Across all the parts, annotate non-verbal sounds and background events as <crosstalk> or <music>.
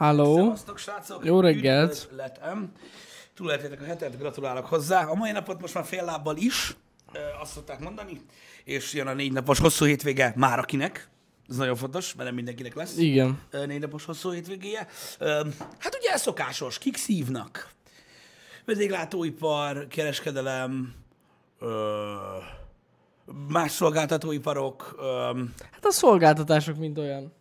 Halló. Szevasztok, srácok! Jó reggelt. Üdvözletem. A hetet, gratulálok hozzá. A mai napot most már fél lábbal is, ö, azt szokták mondani, és jön a négy napos hosszú hétvége már akinek. Ez nagyon fontos, mert nem mindenkinek lesz Igen. ö, négy napos hosszú hétvégéje. Ö, Hát ugye ez szokásos, kik szívnak? Vendéglátóipar, kereskedelem, más szolgáltatóiparok, Hát a szolgáltatások mind olyan.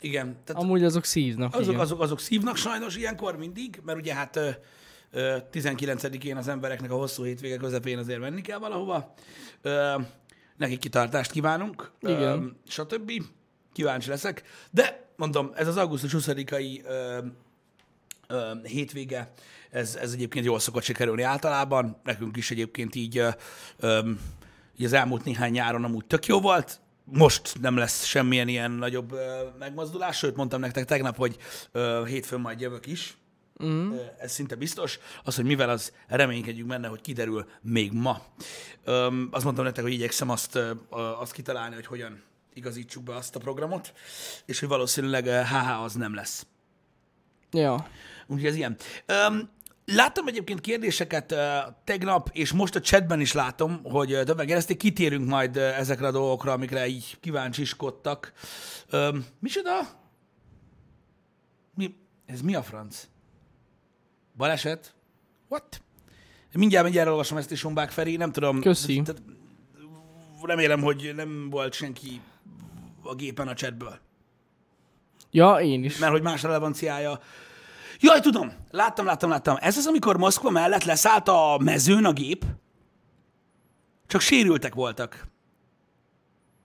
Igen, tehát Amúgy azok szívnak. azok, igen. azok, azok szívnak sajnos ilyenkor mindig, mert ugye hát ö, ö, 19-én az embereknek a hosszú hétvége közepén azért menni kell valahova. Nekik kitartást kívánunk, Igen. stb. Kíváncsi leszek. De mondom, ez az augusztus 20-ai ö, ö, hétvége, ez, ez egyébként jól szokott sikerülni általában. Nekünk is egyébként így, így az elmúlt néhány nyáron amúgy tök jó volt. Most nem lesz semmilyen ilyen nagyobb ö, megmozdulás, sőt mondtam nektek tegnap, hogy ö, hétfőn majd jövök is. Mm. Ez szinte biztos. Az, hogy mivel az reménykedjünk benne, hogy kiderül még ma. Öm, azt mondtam nektek, hogy igyekszem azt, ö, azt kitalálni, hogy hogyan igazítsuk be azt a programot, és hogy valószínűleg HH az nem lesz. Ja. Úgyhogy ez ilyen. Öm, láttam egyébként kérdéseket uh, tegnap, és most a chatben is látom, hogy uh, többen kérdezték, kitérünk majd uh, ezekre a dolgokra, amikre így kíváncsiskodtak. Um, micsoda? Mi? Ez mi a franc? Baleset? What? Mindjárt, mindjárt olvasom ezt is, Hombák Feri, nem tudom. Köszi. Tehát, remélem, hogy nem volt senki a gépen a chatből. Ja, én is. Mert hogy más relevanciája. Jaj, tudom, láttam, láttam, láttam. Ez az, amikor Moszkva mellett leszállt a mezőn a gép, csak sérültek voltak.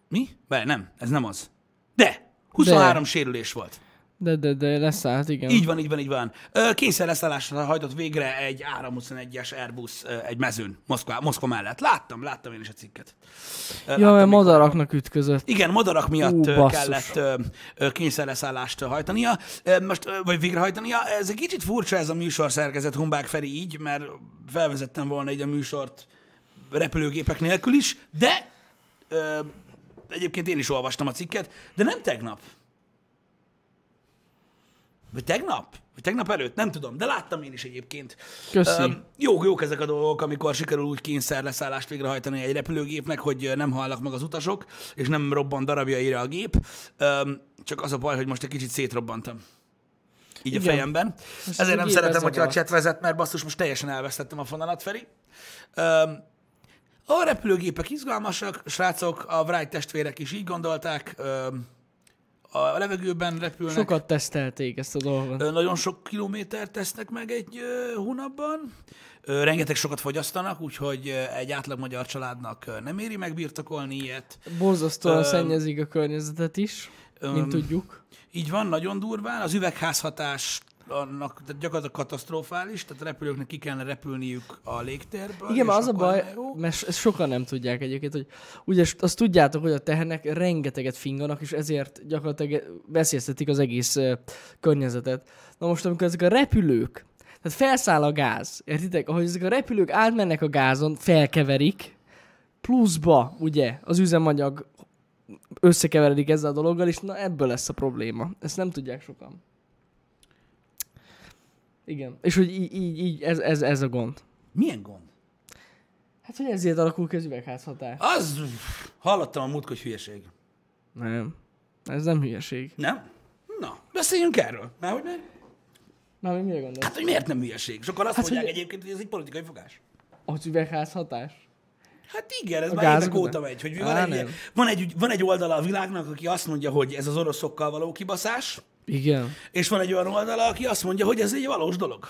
Mi? Be, nem, ez nem az. De, 23 De. sérülés volt. De, de, de leszállt, igen. Így van, így van, így van. Kényszer leszállásra hajtott végre egy 321-es Airbus egy mezőn Moszkva, Moszkva mellett. Láttam, láttam én is a cikket. Ö, Ja, láttam, mert madaraknak ütközött. igen, madarak miatt Ú, basszus. kellett ö, kényszerleszállást hajtania, most, vagy végrehajtania. Ez egy kicsit furcsa ez a műsor szerkezet, Humbák Feri így, mert felvezettem volna egy a műsort repülőgépek nélkül is, de egyébként én is olvastam a cikket, de nem tegnap. Vagy tegnap? Vagy tegnap előtt? Nem tudom, de láttam én is egyébként. Köszi. Öm, jók, jók ezek a dolgok, amikor sikerül úgy kényszerleszállást végrehajtani egy repülőgépnek, hogy nem halnak meg az utasok, és nem robban darabjaira a gép. Öm, csak az a baj, hogy most egy kicsit szétrobbantam. Így Igen. a fejemben. Most Ezért ez nem szeretem, hogyha a chat vezet, mert basszus, most teljesen elvesztettem a fonalat, Feri. Öm, a repülőgépek izgalmasak, srácok, a Wright testvérek is így gondolták. Öm, a levegőben repülnek. Sokat tesztelték ezt a dolgot. Nagyon sok kilométert tesznek meg egy hónapban. Rengeteg sokat fogyasztanak, úgyhogy egy átlag magyar családnak nem éri megbirtokolni ilyet. Borzasztóan Öm, szennyezik a környezetet is, mint öm, tudjuk. Így van, nagyon durván. Az üvegházhatás annak tehát gyakorlatilag katasztrofális, tehát a repülőknek ki kellene repülniük a légtérből. Igen, az a baj, jó. mert ezt sokan nem tudják egyébként, hogy ugye azt tudjátok, hogy a tehenek rengeteget finganak, és ezért gyakorlatilag veszélyeztetik az egész ö, környezetet. Na most, amikor ezek a repülők, tehát felszáll a gáz, értitek? Ahogy ezek a repülők átmennek a gázon, felkeverik, pluszba, ugye, az üzemanyag összekeveredik ezzel a dologgal, és na ebből lesz a probléma. Ezt nem tudják sokan. Igen. És hogy így, így, így ez, ez, ez a gond. Milyen gond? Hát, hogy ezért alakul ki az üvegházhatás. Az, hallottam a múlt, hogy hülyeség. Nem. Ez nem hülyeség. Nem? Na, beszéljünk erről. Mert hogy nem? Na, mi mire gondolsz? Hát, hogy miért nem hülyeség? Sokan azt Hát, mondják hogy- egyébként, hogy ez egy politikai fogás. Az üvegházhatás? Hát igen, ez A már évek óta megy, hogy Á, van egy, van, egy, van egy oldala a világnak, aki azt mondja, hogy ez az oroszokkal való kibaszás, Igen. és van egy olyan oldala, aki azt mondja, hogy ez egy valós dolog.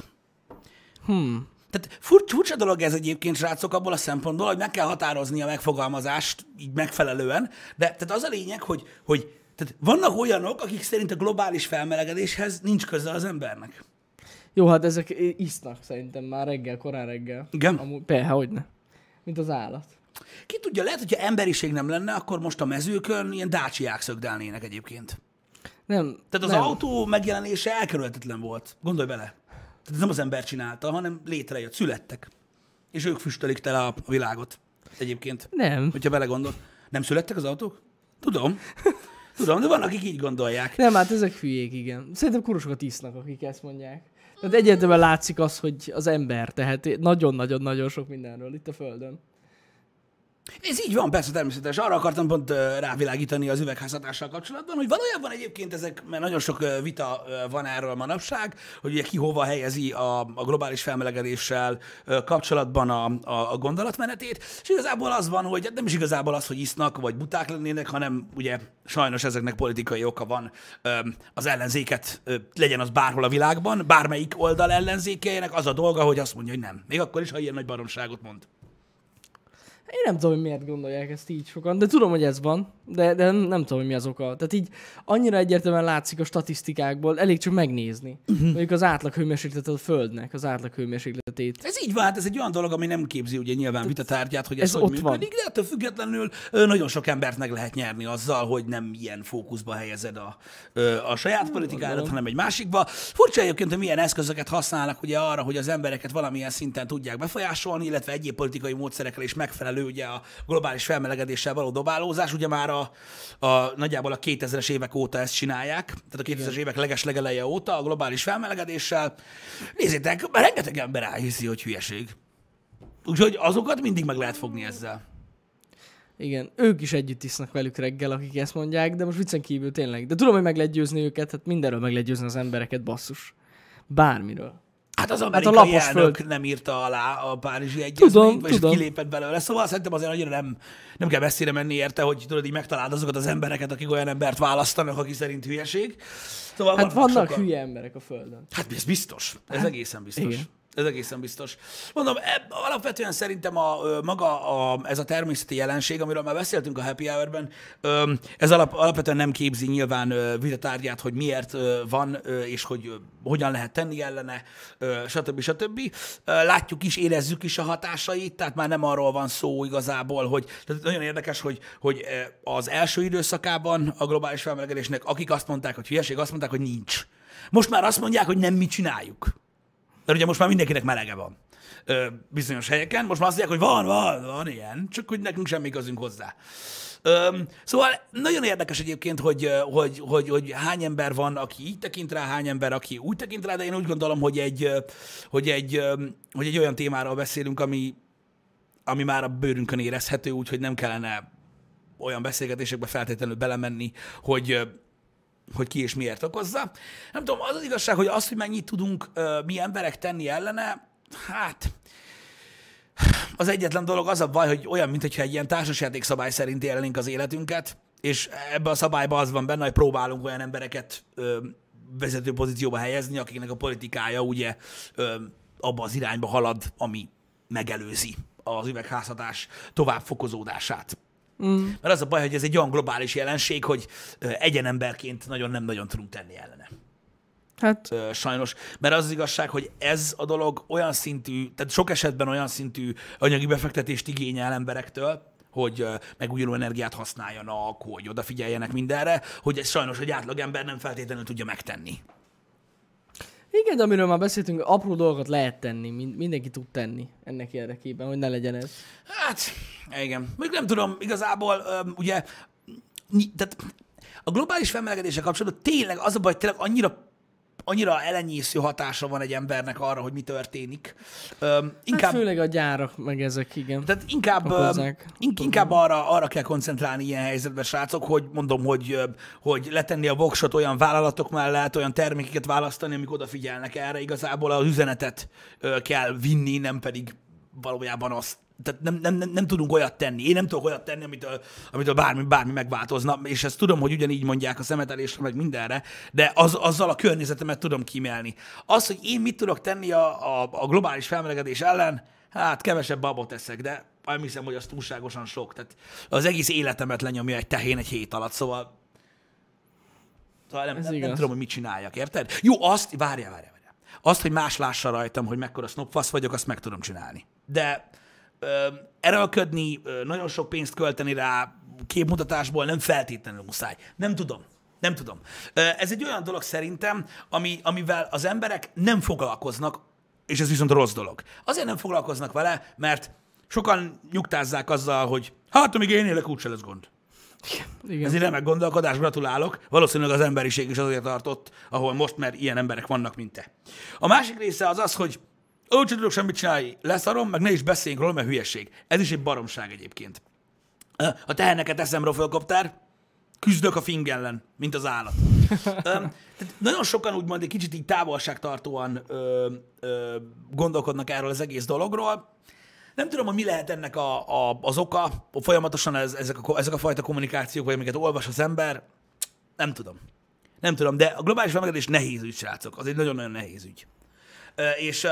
Hmm. Tehát furcsa, furcsa dolog ez egyébként, srácok, abból a szempontból, hogy meg kell határozni a megfogalmazást így megfelelően, de tehát az a lényeg, hogy, hogy tehát vannak olyanok, akik szerint a globális felmelegedéshez nincs köze az embernek. Jó, hát ezek isznak szerintem már reggel, korán reggel. Igen? Amúgy, persze, hogyne. Mint az állat. Ki tudja, lehet, hogyha emberiség nem lenne, akkor most a mezőkön ilyen dácsiák szögdelnének egyébként. Nem. Tehát az nem. autó megjelenése elkerülhetetlen volt. Gondolj bele. Tehát ez nem az ember csinálta, hanem létrejött, születtek. És ők füstölik tele a világot egyébként, Nem. hogyha belegondol. Nem születtek az autók? Tudom. Tudom, de van, akik így gondolják. Nem, hát ezek hülyék, igen. Szerintem kurosokat isznak, akik ezt mondják. Tehát egyértelműen látszik az, hogy az ember tehet nagyon-nagyon-nagyon sok mindenről itt a Földön. Ez így van, persze természetes. Arra akartam pont rávilágítani az üvegházhatással kapcsolatban, hogy valójában egyébként ezek, mert nagyon sok vita van erről manapság, hogy ugye ki hova helyezi a, a globális felmelegedéssel kapcsolatban a, a, a gondolatmenetét, és igazából az van, hogy nem is igazából az, hogy isznak, vagy buták lennének, hanem ugye sajnos ezeknek politikai oka van az ellenzéket, legyen az bárhol a világban, bármelyik oldal ellenzékeinek az a dolga, hogy azt mondja, hogy nem. Még akkor is, ha ilyen nagy baromságot mond. Én nem tudom, hogy miért gondolják ezt így sokan, de tudom, hogy ez van, de, de nem, tudom, hogy mi az oka. Tehát így annyira egyértelműen látszik a statisztikákból, elég csak megnézni. Uh-huh. Mondjuk az átlag hőmérsékletet a Földnek, az átlag hőmérsékletét. Ez így van, hát ez egy olyan dolog, ami nem képzi ugye nyilván vitatárgyát, hogy ez, ez hogy ott működik, van. de ettől függetlenül nagyon sok embert meg lehet nyerni azzal, hogy nem ilyen fókuszba helyezed a, a saját politikádat, gondolom. hanem egy másikba. Furcsa egyébként, hogy milyen eszközöket használnak ugye arra, hogy az embereket valamilyen szinten tudják befolyásolni, illetve egyéb politikai módszerekkel is megfelelő ugye a globális felmelegedéssel való dobálózás. Ugye már a, a nagyjából a 2000-es évek óta ezt csinálják, tehát a 2000-es évek leges-legeleje óta a globális felmelegedéssel. Nézzétek, rengeteg ember elhiszi, hogy hülyeség. Úgyhogy azokat mindig meg lehet fogni ezzel. Igen, ők is együtt isznak velük reggel, akik ezt mondják, de most viccen kívül tényleg. De tudom, hogy meg lehet győzni őket, hát mindenről meg lehet győzni az embereket, basszus. Bármiről. Hát az a amerikai lapos elnök föld. nem írta alá a Párizsi Egyezményt, Tudom, vagy tudom. kilépett belőle. Szóval szerintem azért annyira nem, nem kell messzire menni érte, hogy tudod, így megtaláld azokat az embereket, akik olyan embert választanak, aki szerint hülyeség. Szóval Hát vannak sokan. hülye emberek a Földön. Hát ez biztos. Ez egészen biztos. igen. Ez egészen biztos. Mondom, eb- alapvetően szerintem a, maga a, ez a természeti jelenség, amiről már beszéltünk a Happy Hour-ben, ez alap, alapvetően nem képzi nyilván vitatárgyát, hogy miért van, és hogy hogyan lehet tenni ellene, stb. stb. Látjuk is, érezzük is a hatásait, tehát már nem arról van szó igazából, hogy tehát nagyon érdekes, hogy, hogy az első időszakában a globális felmelegedésnek, akik azt mondták, hogy hülyeség, azt mondták, hogy nincs. Most már azt mondják, hogy nem mi csináljuk. Mert ugye most már mindenkinek melege van ö, bizonyos helyeken. Most már azt mondják, hogy van, van, van ilyen, csak hogy nekünk semmi közünk hozzá. Öm, szóval nagyon érdekes egyébként, hogy, ö, hogy, hogy, hogy hány ember van, aki így tekint rá, hány ember, aki úgy tekint rá, de én úgy gondolom, hogy egy, ö, hogy egy, ö, hogy egy olyan témáról beszélünk, ami, ami már a bőrünkön érezhető, úgyhogy nem kellene olyan beszélgetésekbe feltétlenül belemenni, hogy ö, hogy ki és miért okozza. Nem tudom, az az igazság, hogy azt, hogy mennyit tudunk mi emberek tenni ellene, hát az egyetlen dolog az a baj, hogy olyan, mintha egy ilyen társasjáték szabály szerint élnénk az életünket, és ebbe a szabályba az van benne, hogy próbálunk olyan embereket ö, vezető pozícióba helyezni, akiknek a politikája ugye ö, abba az irányba halad, ami megelőzi az üvegházhatás tovább fokozódását. Mm. Mert az a baj, hogy ez egy olyan globális jelenség, hogy egyenemberként nagyon nem nagyon tudunk tenni ellene. Hát sajnos. Mert az az igazság, hogy ez a dolog olyan szintű, tehát sok esetben olyan szintű anyagi befektetést igényel emberektől, hogy megújuló energiát használjanak, hogy odafigyeljenek mindenre, hogy ez sajnos egy átlagember nem feltétlenül tudja megtenni. Igen, de amiről már beszéltünk, apró dolgokat lehet tenni, mind- mindenki tud tenni ennek érdekében, hogy ne legyen ez. Hát, igen. Még nem tudom, igazából ugye, tehát a globális felmelegedéssel kapcsolatban tényleg az a baj, tényleg annyira annyira elenyésző hatása van egy embernek arra, hogy mi történik. Öm, Hát inkább, főleg a gyárak, meg ezek, igen. Tehát inkább, Okozzák. ink- inkább arra, arra kell koncentrálni ilyen helyzetben, srácok, hogy mondom, hogy, hogy letenni a voksot olyan vállalatok mellett, olyan termékeket választani, amik odafigyelnek erre. Igazából az üzenetet kell vinni, nem pedig valójában azt. Tehát nem, nem, nem, nem tudunk olyat tenni. Én nem tudok olyat tenni, amitől, amitől bármi, bármi megváltozna, és ezt tudom, hogy ugyanígy mondják a szemetelésre, meg mindenre, de az, azzal a környezetemet tudom kímélni. Az, hogy én mit tudok tenni a, a, a globális felmelegedés ellen, Hát kevesebb babot eszek, de nem hiszem, hogy az túlságosan sok. Tehát az egész életemet lenyomja egy tehén egy hét alatt, szóval, szóval nem, Ez nem, nem tudom, hogy mit csináljak, érted? Jó, azt, várjál, várjál, várjál. Azt, hogy más lássa rajtam, hogy mekkora sznopfasz vagyok, azt meg tudom csinálni. De erőlködni, nagyon sok pénzt költeni rá, képmutatásból nem feltétlenül muszáj. Nem tudom. Nem tudom. Ez egy olyan dolog szerintem, ami, amivel az emberek nem foglalkoznak, és ez viszont rossz dolog. Azért nem foglalkoznak vele, mert sokan nyugtázzák azzal, hogy hát, amíg én élek, úgyse lesz gond. Igen. Ez egy remek gondolkodás, gratulálok. Valószínűleg az emberiség is azért tartott, ahol most, mert ilyen emberek vannak, mint te. A másik része az az, hogy ó, csak tudok semmit csinálni, leszarom, meg ne is beszéljünk róla, mert hülyeség. Ez is egy baromság egyébként. A teherneket eszem, rofölkoptár, küzdök a fing ellen, mint az állat. <laughs> Tehát nagyon sokan úgymond egy kicsit így távolságtartóan ö, ö, gondolkodnak erről az egész dologról. Nem tudom, hogy mi lehet ennek a, a, az oka, folyamatosan ez, ezek, a, ezek a fajta kommunikációk, vagy amiket olvas az ember. Nem tudom. Nem tudom, de a globális felmelegedés nehéz ügy, srácok. Az egy nagyon-nagyon nehéz ügy. És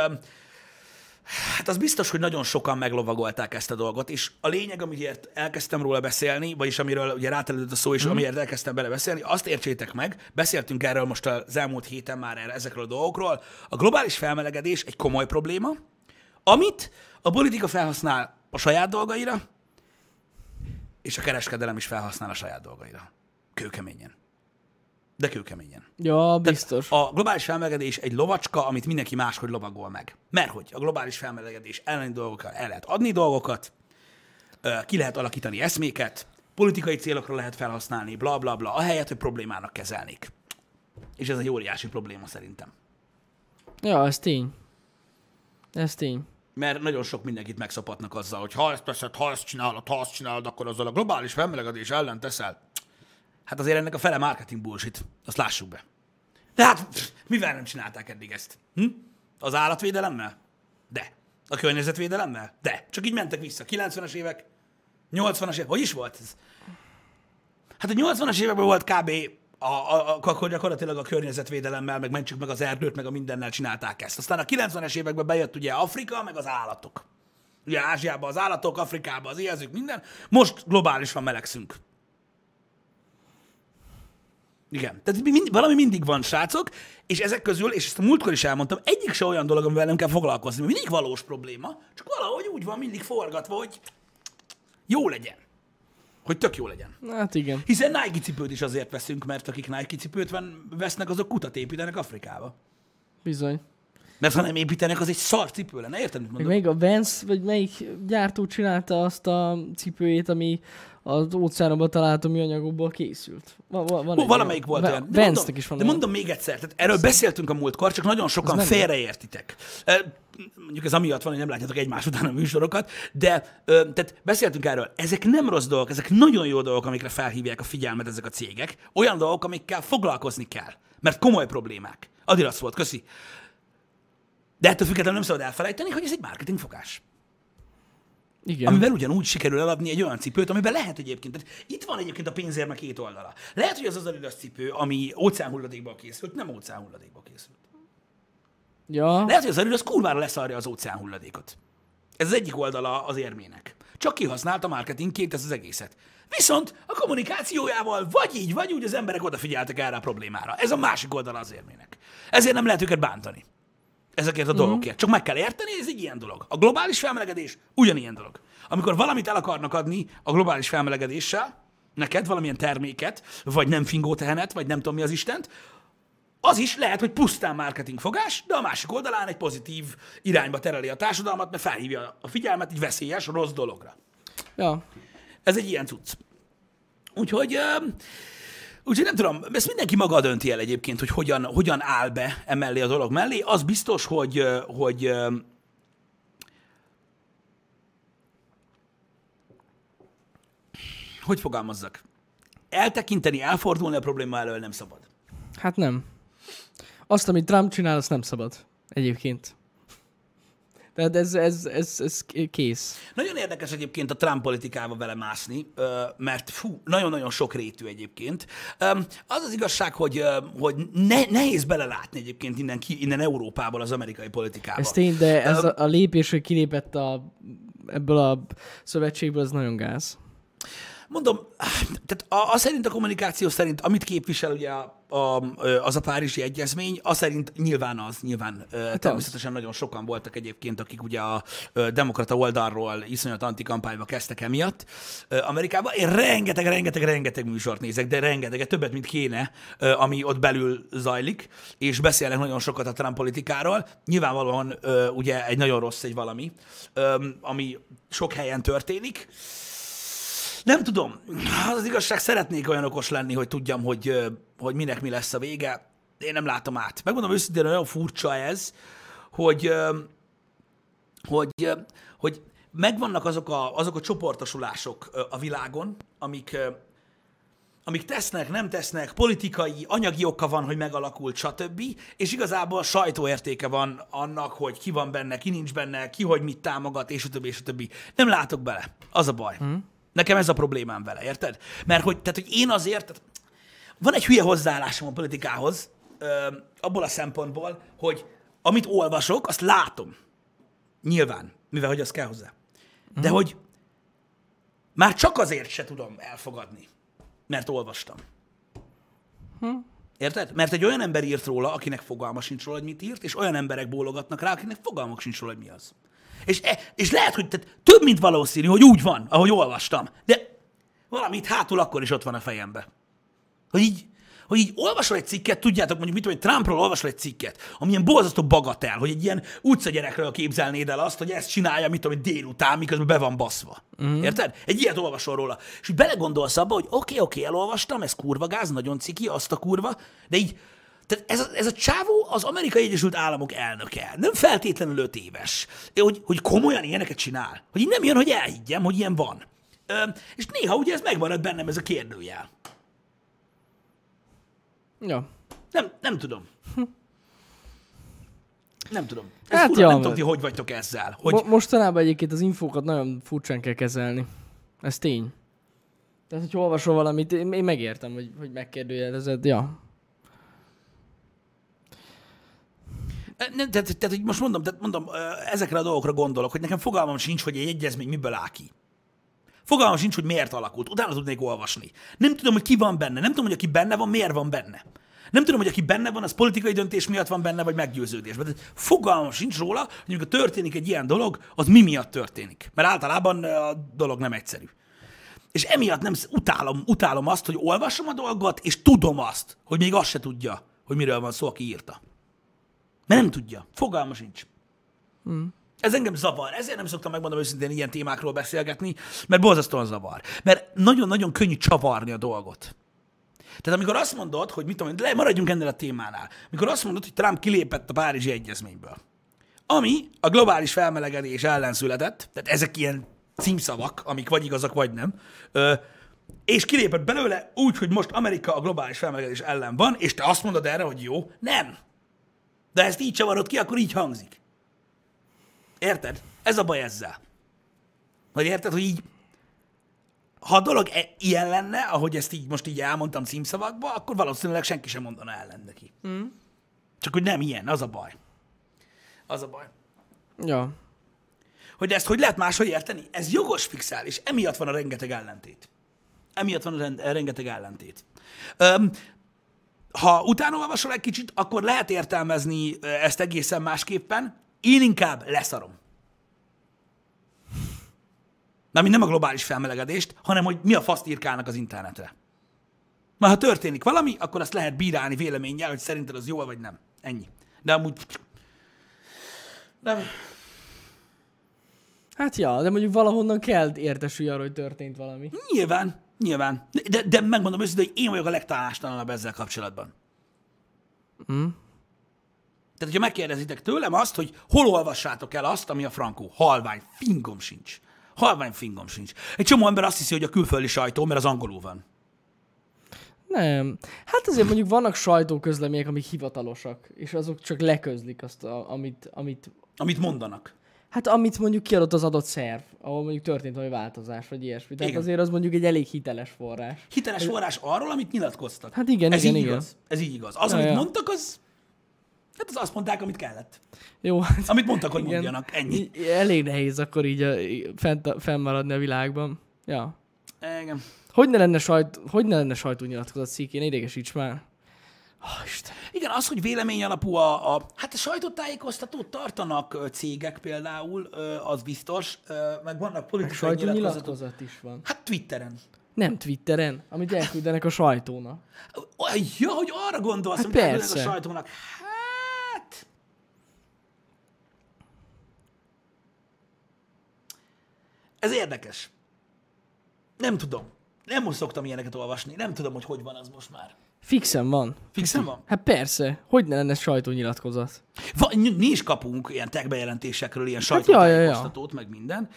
Hát az biztos, hogy nagyon sokan meglovagolták ezt a dolgot, és a lényeg, amiért elkezdtem róla beszélni, vagyis amiről ugye rátelődött a szó, és mm. amiért elkezdtem bele beszélni, azt értsétek meg, beszéltünk erről most az elmúlt héten már erre, ezekről a dolgokról, a globális felmelegedés egy komoly probléma, amit a politika felhasznál a saját dolgaira, és a kereskedelem is felhasznál a saját dolgaira. Kőkeményen. De kőkeményen. Ja, biztos. A globális felmelegedés egy lovacska, amit mindenki máshogy lovagol meg. Mert hogy a globális felmelegedés elleni dolgokkal el lehet adni dolgokat, ki lehet alakítani eszméket, politikai célokra lehet felhasználni, bla bla bla, ahelyett, hogy problémának kezelnék. És ez egy óriási probléma szerintem. Ja, ez tény. Ez tény. Mert nagyon sok mindenkit megszopatnak azzal, hogy ha ezt teszed, ha ezt csinálod, ha azt csinálod, akkor azzal a globális felmelegedés ellen teszel. Hát azért ennek a fele marketing bullshit, azt lássuk be. De hát pff, mivel nem csinálták eddig ezt? Hm? Az állatvédelemmel? De. A környezetvédelemmel? De. Csak így mentek vissza. 90-es évek, 80-as évek, hogy is volt ez? Hát a 80-as években volt kb. A, a, a, akkor gyakorlatilag a környezetvédelemmel, meg mentsük meg az erdőt, meg a mindennel csinálták ezt. Aztán a 90-es években bejött ugye Afrika, meg az állatok. Ugye Ázsiában az állatok, Afrikában az éhezők, minden. Most globálisan melegszünk. Igen. Tehát mind, valami mindig van, srácok, és ezek közül, és ezt a múltkor is elmondtam, egyik se olyan dolog, amivel nem kell foglalkozni, mindig valós probléma, csak valahogy úgy van mindig forgatva, hogy jó legyen. Hogy tök jó legyen. Hát igen. Hiszen Nike cipőt is azért veszünk, mert akik Nike cipőt vesznek, azok kutat építenek Afrikába. Bizony. Mert ha nem építenek, az egy szar cipő lenne, érted, mit mondom? még a Vans, vagy melyik gyártó csinálta azt a cipőjét, ami az óceánokban található műanyagokból készült. Van, van, Ó, valamelyik olyan. volt olyan. De mondom, is van de olyan. mondom még egyszer, tehát erről beszéltünk a múltkor, csak nagyon sokan félreértitek. Mondjuk ez amiatt van, hogy nem látjátok egymás után a műsorokat, de tehát beszéltünk erről. Ezek nem rossz dolgok, ezek nagyon jó dolgok, amikre felhívják a figyelmet ezek a cégek. Olyan dolgok, amikkel foglalkozni kell. Mert komoly problémák. Adidas volt, köszi. De ettől függetlenül nem szabad elfelejteni, hogy ez egy marketing fogás. Igen. Amivel ugyanúgy sikerül eladni egy olyan cipőt, amiben lehet egyébként. Tehát itt van egyébként a pénzérme két oldala. Lehet, hogy az az Adidas cipő, ami óceánhulladékból készült, nem óceánhulladékból készült. Ja, Lehet, hogy az Adidas kurvára leszarja az óceánhulladékot. Ez az egyik oldala az érmének. Csak kihasználta marketingként ezt az egészet. Viszont a kommunikációjával vagy így, vagy úgy az emberek odafigyeltek erre a problémára. Ez a másik oldala az érmének. Ezért nem lehet őket bántani. Ezekért a dolgokért. Csak meg kell érteni, ez egy ilyen dolog. A globális felmelegedés ugyanilyen dolog. Amikor valamit el akarnak adni a globális felmelegedéssel, neked valamilyen terméket, vagy nem fingó tehenet, vagy nem tudom mi az Istent, az is lehet, hogy pusztán marketing fogás, de a másik oldalán egy pozitív irányba tereli a társadalmat, mert felhívja a figyelmet egy veszélyes, rossz dologra. ja. Ez egy ilyen cucc. Úgyhogy, úgyhogy nem tudom, ezt mindenki maga dönti el egyébként, hogy hogyan, hogyan áll be emellé a dolog mellé. Az biztos, hogy, hogy hogy fogalmazzak? Eltekinteni, elfordulni a probléma elől nem szabad. Hát nem. Azt, amit Trump csinál, azt nem szabad. Egyébként. Tehát ez, ez, ez, ez kész. Nagyon érdekes egyébként a Trump politikába vele mászni, ö, mert fú, nagyon-nagyon sok rétű egyébként. Az az igazság, hogy, hogy ne, nehéz belelátni egyébként innen, ki, innen Európából az amerikai politikába. Ez tény, de ez a, a lépés, hogy kilépett a, ebből a szövetségből, az nagyon gáz. Mondom, tehát a, a szerint a kommunikáció szerint, amit képvisel ugye a, a, az a Párizsi Egyezmény, az szerint nyilván az, nyilván hát természetesen nagyon sokan voltak egyébként, akik ugye a demokrata oldalról iszonyat antikampányba kezdtek emiatt Amerikában. Én rengeteg, rengeteg, rengeteg műsort nézek, de rengeteget, többet, mint kéne, ami ott belül zajlik, és beszélnek nagyon sokat a Trump politikáról. Nyilvánvalóan ugye egy nagyon rossz egy valami, ami sok helyen történik. Nem tudom. Az, az igazság, szeretnék olyan okos lenni, hogy tudjam, hogy, hogy minek mi lesz a vége. Én nem látom át. Megmondom őszintén, olyan furcsa ez, hogy, hogy, hogy megvannak azok a, azok a csoportosulások a világon, amik, amik tesznek, nem tesznek, politikai, anyagi oka van, hogy megalakult, stb. És igazából sajtóértéke van annak, hogy ki van benne, ki nincs benne, ki hogy mit támogat, és a többi, és a. Nem látok bele. Az a baj. Hmm. Nekem ez a problémám vele, érted? Mert hogy, tehát, hogy én azért, tehát van egy hülye hozzáállásom a politikához, ö, abból a szempontból, hogy amit olvasok, azt látom. Nyilván, mivel hogy az kell hozzá. De Mhm. hogy már csak azért se tudom elfogadni, mert olvastam. Hm. Érted? Mert egy olyan ember írt róla, akinek fogalma sincs róla, hogy mit írt, és olyan emberek bólogatnak rá, akinek fogalmuk sincs róla, hogy mi az. És, e- és lehet, hogy tehát több, mint valószínű, hogy úgy van, ahogy olvastam, de valamit hátul akkor is ott van a fejembe. Hogy így, hogy így olvasol egy cikket, tudjátok, mondjuk mit tudom, hogy Trumpról olvasol egy cikket, amilyen borzasztó bagatel, hogy egy ilyen utcagyerekről képzelnéd el azt, hogy ezt csinálja, mit tudom, hogy délután, miközben be van baszva. Mm. Érted? Egy ilyet olvasol róla. És így belegondolsz abba, hogy oké, okay, oké, okay, elolvastam, ez kurva gáz, nagyon ciki, azt a kurva, de így, tehát ez a, ez a csávó az Amerikai Egyesült Államok elnöke. Nem feltétlenül öt éves. Hogy, hogy komolyan ilyeneket csinál. Hogy így nem jön, hogy elhiggyem, hogy ilyen van. Ö, és néha ugye ez megmarad bennem ez a kérdőjel. Ja. Nem, nem tudom. Nem tudom. Ez Hát fura, nem tudom, ti hogy vagytok ezzel. Hogy, Mo- mostanában egyébként az infókat nagyon furcsán kell kezelni. Ez tény. Tehát, hogy olvasol valamit, én, én megértem, hogy, hogy megkérdőjelezed, ja. Nem, tehát, tehát, hogy most mondom, tehát mondom, ezekre a dolgokra gondolok, hogy nekem fogalmam sincs, hogy egy egyezmény miből áll ki. Fogalmam sincs, hogy miért alakult. Utána tudnék olvasni. Nem tudom, hogy ki van benne. Nem tudom, hogy aki benne van, miért van benne. Nem tudom, hogy aki benne van, az politikai döntés miatt van benne, vagy meggyőződésben. Tehát fogalmam sincs róla, hogy amikor történik egy ilyen dolog, az mi miatt történik. Mert általában a dolog nem egyszerű. És emiatt nem utálom, utálom azt, hogy olvasom a dolgot, és tudom azt, hogy még azt se tudja, hogy miről van szó, aki írta. Mert nem tudja. Fogalma sincs. Ez engem zavar. Ezért nem szoktam megmondom őszintén ilyen témákról beszélgetni, mert borzasztóan zavar. Mert nagyon-nagyon könnyű csavarni a dolgot. Tehát amikor azt mondod, hogy mit tudom, le, maradjunk ennél a témánál. Amikor azt mondod, hogy Trump kilépett a Párizsi Egyezményből, ami a globális felmelegedés ellen született, tehát ezek ilyen címszavak, amik vagy igazak, vagy nem, és kilépett belőle úgy, hogy most Amerika a globális felmelegedés ellen van, és te azt mondod erre, hogy jó, nem. De ezt így csavarod ki, akkor így hangzik. Érted? Ez a baj ezzel. Vagy érted, hogy így, ha a dolog e- ilyen lenne, ahogy ezt így most így elmondtam címszavakba, akkor valószínűleg senki sem mondana ellen neki. Mm. Csak hogy nem ilyen, az a baj. Az a baj. Ja. Hogy ezt hogy lehet máshogy érteni? Ez jogos fixál, és emiatt van a rengeteg ellentét. Emiatt van a rend- rengeteg ellentét. Öm, ha utána olvasol egy kicsit, akkor lehet értelmezni ö, ezt egészen másképpen. Én inkább leszarom. Na, nem a globális felmelegedést, hanem hogy mi a faszt írkálnak az internetre. Mert ha történik valami, akkor azt lehet bírálni véleménnyel, hogy szerinted az jó vagy nem. Ennyi. De amúgy... Nem. Hát ja, de mondjuk valahonnan kell értesülj arra, hogy történt valami. Nyilván, nyilván. De, de megmondom őszintén, hogy én vagyok a legtalálástalanabb ezzel kapcsolatban. Mm. Tehát, hogyha megkérdezitek tőlem azt, hogy hol olvassátok el azt, ami a frankó, halvány, fingom sincs. Halvány fingom sincs. Egy csomó ember azt hiszi, hogy a külföldi sajtó, mert az angolul van. Nem. Hát azért mondjuk vannak sajtóközlemények, amik hivatalosak, és azok csak leközlik azt, a, amit, amit, Amit mondanak. Hát amit mondjuk kiadott az adott szerv, ahol mondjuk történt valami változás, vagy ilyesmi. Tehát Igen. azért az mondjuk egy elég hiteles forrás. Hiteles forrás arról, amit nyilatkoztak. Hát igen, Ez igen, így igen. igaz. Ez így igaz. Az, Ja, amit ja. mondtak, az... Hát az azt mondták, amit kellett. Jó, hát Amit mondtak, hogy igen. mondjanak. Ennyi. Elég nehéz akkor így a, fent, fennmaradni a világban. Ja. Igen. Hogy ne lenne, sajt, hogy ne lenne sajtónyilatkozat szíkén, idegesíts már. Oh, Isten. Igen, az, hogy vélemény alapú a, a hát a sajtótájékoztatót tartanak cégek például, az biztos, meg vannak politikai nyilatkozatok. Sajtónyilatkozat is van. Hát Twitteren. Nem Twitteren, amit elküldenek a sajtónak. Ja, hogy arra gondolsz, Hát amit elküldenek a persze. sajtónak. Hát... Ez érdekes. Nem tudom. Nem most szoktam ilyeneket olvasni. Nem tudom, hogy hogy van az most már. Fixen van. Fixen van? Hát persze, hogy ne lenne sajtónyilatkozat? Va, mi is kapunk ilyen tech bejelentésekről, ilyen Hát sajtótájékoztatót, meg minden.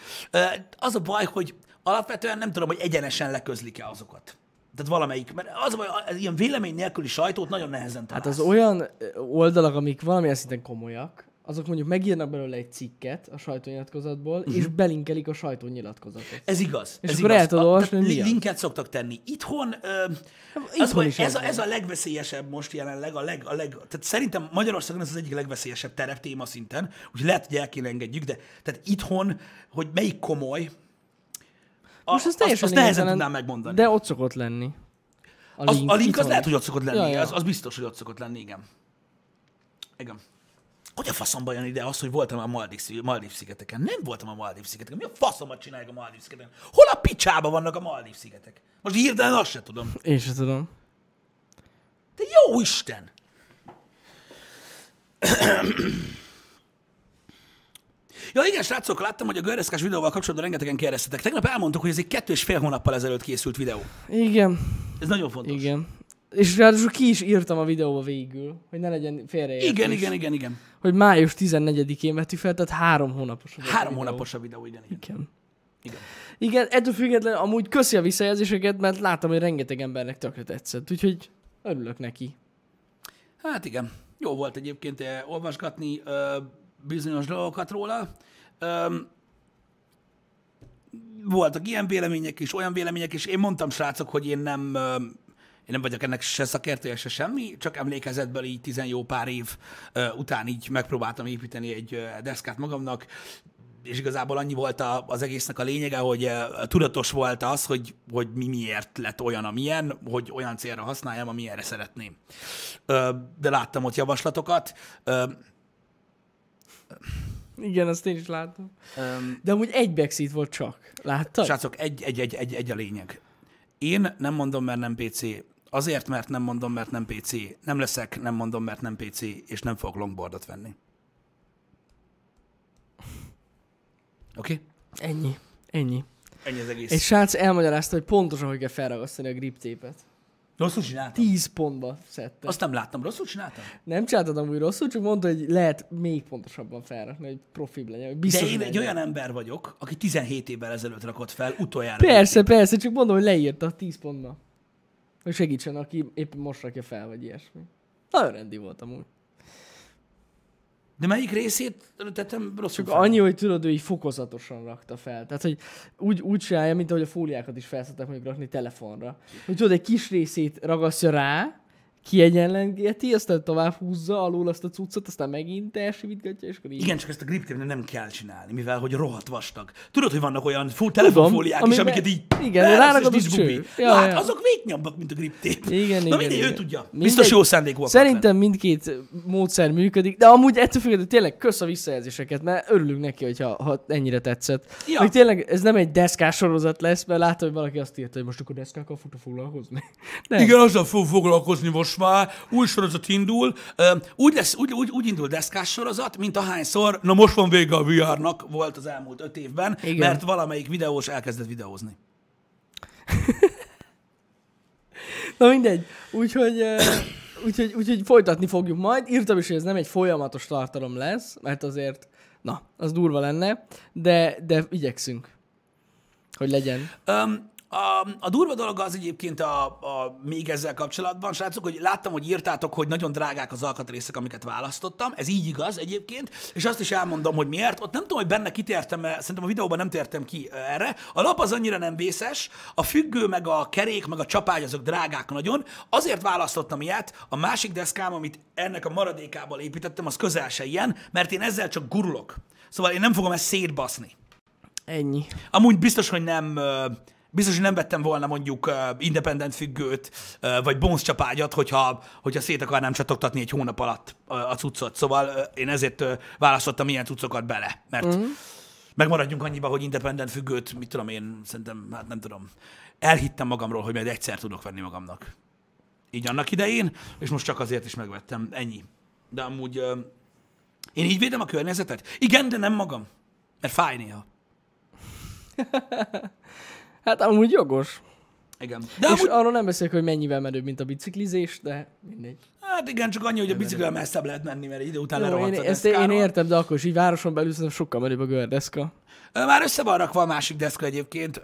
Az a baj, hogy alapvetően nem tudom, hogy egyenesen leközlik-e azokat. Tehát valamelyik, mert az a baj, az ilyen vélemény nélküli sajtót nagyon nehezen Hát találsz. az olyan oldalak, amik valamilyen szinten komolyak, azok mondjuk megírnak belőle egy cikket a sajtónyilatkozatból, uh-huh. és belinkelik a sajtónyilatkozatot. Ez igaz. És ez akkor igaz. el tudod olvasni, hogy az. Linket szoktak tenni. Itthon, ö, az itthon is ez, a, ez a legveszélyesebb most jelenleg, a leg, a leg, tehát szerintem Magyarországon ez az egyik legveszélyesebb terep téma szinten, úgyhogy lehet, hogy el kéne engedjük, de tehát itthon, hogy melyik komoly, a, Most azt, teljesen azt nehezen tudnám megmondani. De ott szokott lenni. A Az, a link az lehet, hogy ott szokott lenni, ja. ja. Az, az biztos, hogy ott szokott lenni, igen. Igen. Hogy a faszomba jön ide az, hogy voltam a Maldív, Maldív szigeteken? Nem voltam a Maldív szigeteken. Mi a faszomat csinálják a Maldív szigeteken? Hol a picsába vannak a Maldív szigetek? Most hirtelen azt se tudom. Én sem tudom. De jó Isten! Ja igen, srácok, láttam, hogy a görreszkás videóval kapcsolatban rengetegen kérdeztetek. Tegnap elmondtuk, hogy ez egy kettő és fél hónappal ezelőtt készült videó. Igen, Ez nagyon fontos. igen. És ráadásul ki is írtam a videóba végül, hogy ne legyen félreértés. igen, igen, igen, igen. Hogy május 14-én vettük fel, tehát három hónapos. a Három hónapos a videó, igen, igen. Igen. igen. Igen, ettől függetlenül amúgy köszi a visszajelzéseket, mert láttam, hogy rengeteg embernek tökre tetszett, úgyhogy örülök neki. Hát igen, jó volt egyébként eh, olvasgatni ö, bizonyos dolgokat róla. Ö, voltak ilyen vélemények is, olyan vélemények is. Én mondtam, srácok, hogy én nem, ö, én nem vagyok ennek se szakértője, se semmi, csak emlékezetből így tizen jó pár év után így megpróbáltam építeni egy deszkát magamnak, és igazából annyi volt a, az egésznek a lényege, hogy tudatos volt az, hogy, hogy mi miért lett olyan, amilyen, hogy olyan célra használjam, amilyenre szeretném. Ö, de láttam ott javaslatokat. Igen, azt én is láttam. De amúgy egy backseat volt csak. Láttad? Srácok, egy, egy, egy, egy, egy a lényeg. Én nem mondom, mert nem PC. Azért, mert nem mondom, mert nem PC. Nem leszek, nem mondom, mert nem PC, és nem fogok longboardot venni. Oké? Okay? Ennyi. Ennyi. Ennyi az egész. Egy srác elmagyarázta, hogy pontosan hogy kell felragasztani a grip tépet. Rosszul csináltam? 10 pontba szedte. Azt nem láttam. Rosszul csináltam? Nem csináltad amúgy rosszul, csak mondta, hogy lehet még pontosabban felrakni, hogy profibb legyen. hogy Biztos, De én hogy egy legyen. olyan ember vagyok, aki 17 évvel ezelőtt rakott fel utoljára. Persze, persze, csak mondom, hogy leírta a 10 pontba. Hogy segítsen, aki éppen most rakja fel, vagy ilyesmi. Nagyon rendi volt amúgy. De melyik részét tettem rosszul Csak fel? annyi, hogy tudod, ő így fokozatosan rakta fel. Tehát, hogy úgy, úgy csinálja, mint ahogy a fóliákat is fel szokták mondjuk rakni telefonra. Hogy tudod, egy kis részét ragasztja rá, kiegyenlengeti, aztán tovább húzza alul azt a cuccot, aztán megint elsimítgatja, és akkor így. Igen, csak ezt a grip nem kell csinálni, mivel hogy rohadt vastag. Tudod, hogy vannak olyan full telefonfóliák is, amiben- amiket így igen, rárakod, és bubi. Ja, hát ja. azok végnyabbak, mint a grip tape. Igen, Na mindegy, ő tudja. Mindegy. Biztos jó szándékúak. Szerintem mindkét módszer működik, de amúgy ettől függetlenül tényleg kösz a visszajelzéseket, mert örülünk neki, hogyha ha ennyire tetszett. Ja. Hogy tényleg ez nem egy deszkás sorozat lesz, mert látom, hogy valaki azt írta, hogy most akkor deszkákkal fogtok foglalkozni. <laughs> Nem. Igen, azzal fog foglalkozni most már, új sorozat indul. Úgy, lesz, úgy, úgy, úgy indul deszkás sorozat, mint ahányszor, na most van vége a VR-nak, volt az elmúlt öt évben, Igen. mert valamelyik videós elkezdett videózni. <laughs> Na mindegy. Úgyhogy, úgyhogy, úgyhogy folytatni fogjuk majd. Írtam is, hogy ez nem egy folyamatos tartalom lesz, mert azért, na, az durva lenne, de, de igyekszünk, hogy legyen. Um, a, a durva dolog az egyébként a, a, még ezzel kapcsolatban, srácok, hogy láttam, hogy írtátok, hogy nagyon drágák az alkatrészek, amiket választottam. Ez így igaz egyébként, és azt is elmondom, hogy miért. Ott nem tudom, hogy benne kitértem, mert szerintem a videóban nem tértem ki erre. A lap az annyira nem vészes, a függő, meg a kerék, meg a csapágy azok drágák nagyon. Azért választottam ilyet, a másik deszkám, amit ennek a maradékából építettem, az közel se ilyen, mert én ezzel csak gurulok. Szóval én nem fogom ezt szétbaszni. Ennyi. Amúgy biztos, hogy nem, biztos, hogy nem vettem volna mondjuk ö, independent függőt, ö, vagy bonus csapágyat, hogyha, hogyha szét akarnám csatogtatni egy hónap alatt a, a cuccot. Szóval ö, én ezért ö, választottam ilyen cuccokat bele, mert uh-huh. megmaradjunk annyiba, hogy independent függőt, mit tudom én, szerintem, hát nem tudom, elhittem magamról, hogy majd egyszer tudok venni magamnak. Így annak idején, és most csak azért is megvettem. Ennyi. De amúgy ö, én így védem a környezetet? Igen, de nem magam. Mert fáj néha. <laughs> Hát amúgy jogos. Igen. De és amúgy, arról nem beszélek, hogy mennyivel menőbb, mint a biciklizés, de mindegy. hát igen, csak annyi, hogy a biciklivel messzebb lehet menni, mert idő után lerohadsz én, ezt én értem, de akkor is így városon belül szerintem sokkal menőbb a gördeszka. Már össze van rakva a másik deszka egyébként,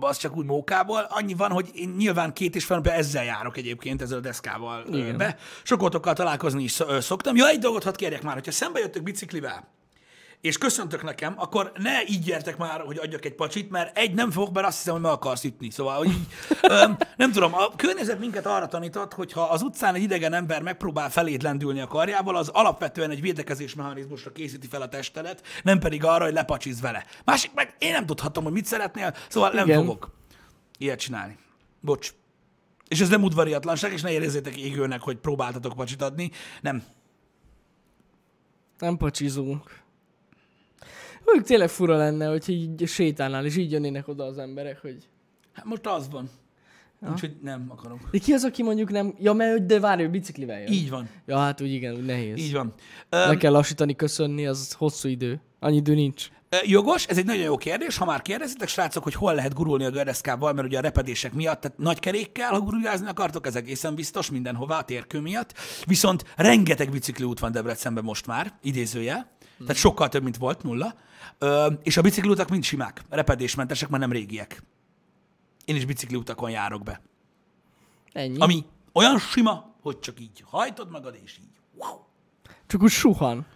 az csak úgy mókából. Annyi van, hogy én nyilván két és fél ezzel járok egyébként, ezzel a deszkával Igen. be. Sokotokkal találkozni is szoktam. Ja, egy dolgot hadd kérjek már, hogyha szembe jöttök biciklivel, és köszöntök nekem, akkor ne így gyertek már, hogy adjak egy pacsit, mert egy nem fogok, mert azt hiszem, hogy meg akarsz ütni. Szóval, hogy így, <laughs> öm, nem tudom, a környezet minket arra tanított, hogy ha az utcán egy idegen ember megpróbál feléd lendülni a karjával, az alapvetően egy védekezés mechanizmusra készíti fel a testedet, nem pedig arra, hogy lepacsiz vele. Másik meg én nem tudhatom, hogy mit szeretnél, szóval nem Igen. fogok ilyet csinálni. Bocs. És ez nem udvariatlanság, és ne érezzétek égőnek, hogy próbáltatok pacsit adni. Nem. Nem pacsizunk. Úgy tényleg fura lenne, hogy így sétálnál, és így jönnének oda az emberek, hogy... Hát most az van. Úgyhogy nem akarok. De ki az, aki mondjuk nem... Ja, mert de várj, hogy biciklivel jön. Így van. Ja, hát úgy igen, úgy nehéz. Így van. Le kell lassítani, köszönni, az hosszú idő. Annyi idő nincs. Jogos, ez egy nagyon jó kérdés. Ha már kérdezitek, srácok, hogy hol lehet gurulni a gördeszkával, mert ugye a repedések miatt, tehát nagy kerékkel, ha guruljázni akartok, ez egészen biztos mindenhová a térkő miatt. Viszont rengeteg bicikliút van Debrecenben most már, idézőjel. Tehát sokkal több, mint volt, nulla. Ö, és a bicikliutak mind simák, repedésmentesek, már nem régiek. Én is bicikliutakon járok be. Ennyi. Ami olyan sima, hogy csak így hajtod magad, és így. Wow. Csak úgy suhan.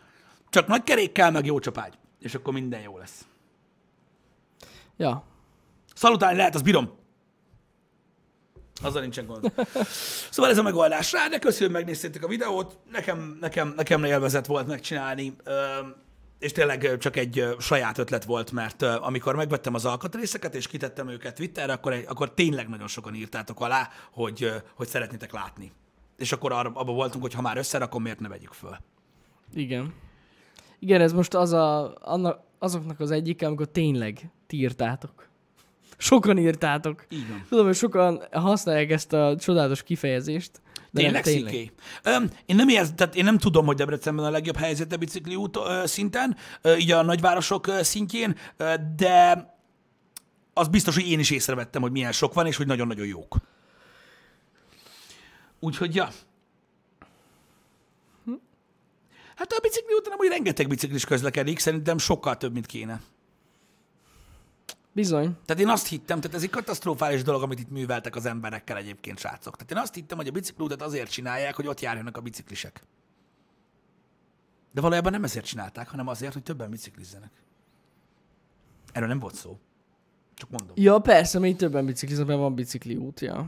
Csak nagy kerékkel, meg jó csapágy. És akkor minden jó lesz. Ja. Szalutálni lehet, az bírom. Azzal nincsen gond. <laughs> Szóval ez a megoldás rá, de köszönöm, megnéztétek a videót. Nekem, nekem, nekem élvezet volt megcsinálni, ö, és tényleg csak egy saját ötlet volt, mert amikor megvettem az alkatrészeket, és kitettem őket Twitterre, akkor, egy, akkor tényleg nagyon sokan írtátok alá, hogy, hogy szeretnétek látni. És akkor abban voltunk, hogy ha már összerakom, miért ne vegyük föl. Igen. Igen, ez most az a, annak, azoknak az egyik, amikor tényleg ti írtátok. Sokan írtátok. Van. Tudom, hogy sokan használják ezt a csodálatos kifejezést. Tényleg, tényleg. Sziké? Öm, én nem érz, tehát én nem tudom, hogy Debrecenben a legjobb helyzet a bicikli út ö, szinten, ö, így a nagyvárosok ö, szintjén, ö, de az biztos, hogy én is észrevettem, hogy milyen sok van, és hogy nagyon-nagyon jók. Úgyhogy, ja. Hát a bicikli úton amúgy rengeteg biciklis közlekedik, szerintem sokkal több, mint kéne. Bizony. Tehát én azt hittem, tehát ez egy katasztrofális dolog, amit itt műveltek az emberekkel egyébként, srácok. Tehát én azt hittem, hogy a bicikliutat azért csinálják, hogy ott járjanak a biciklisek. De valójában nem ezért csinálták, hanem azért, hogy többen biciklizzenek. Erről nem volt szó. Csak mondom. Ja, persze, még többen bicikliznek, mert van bicikli út, ja.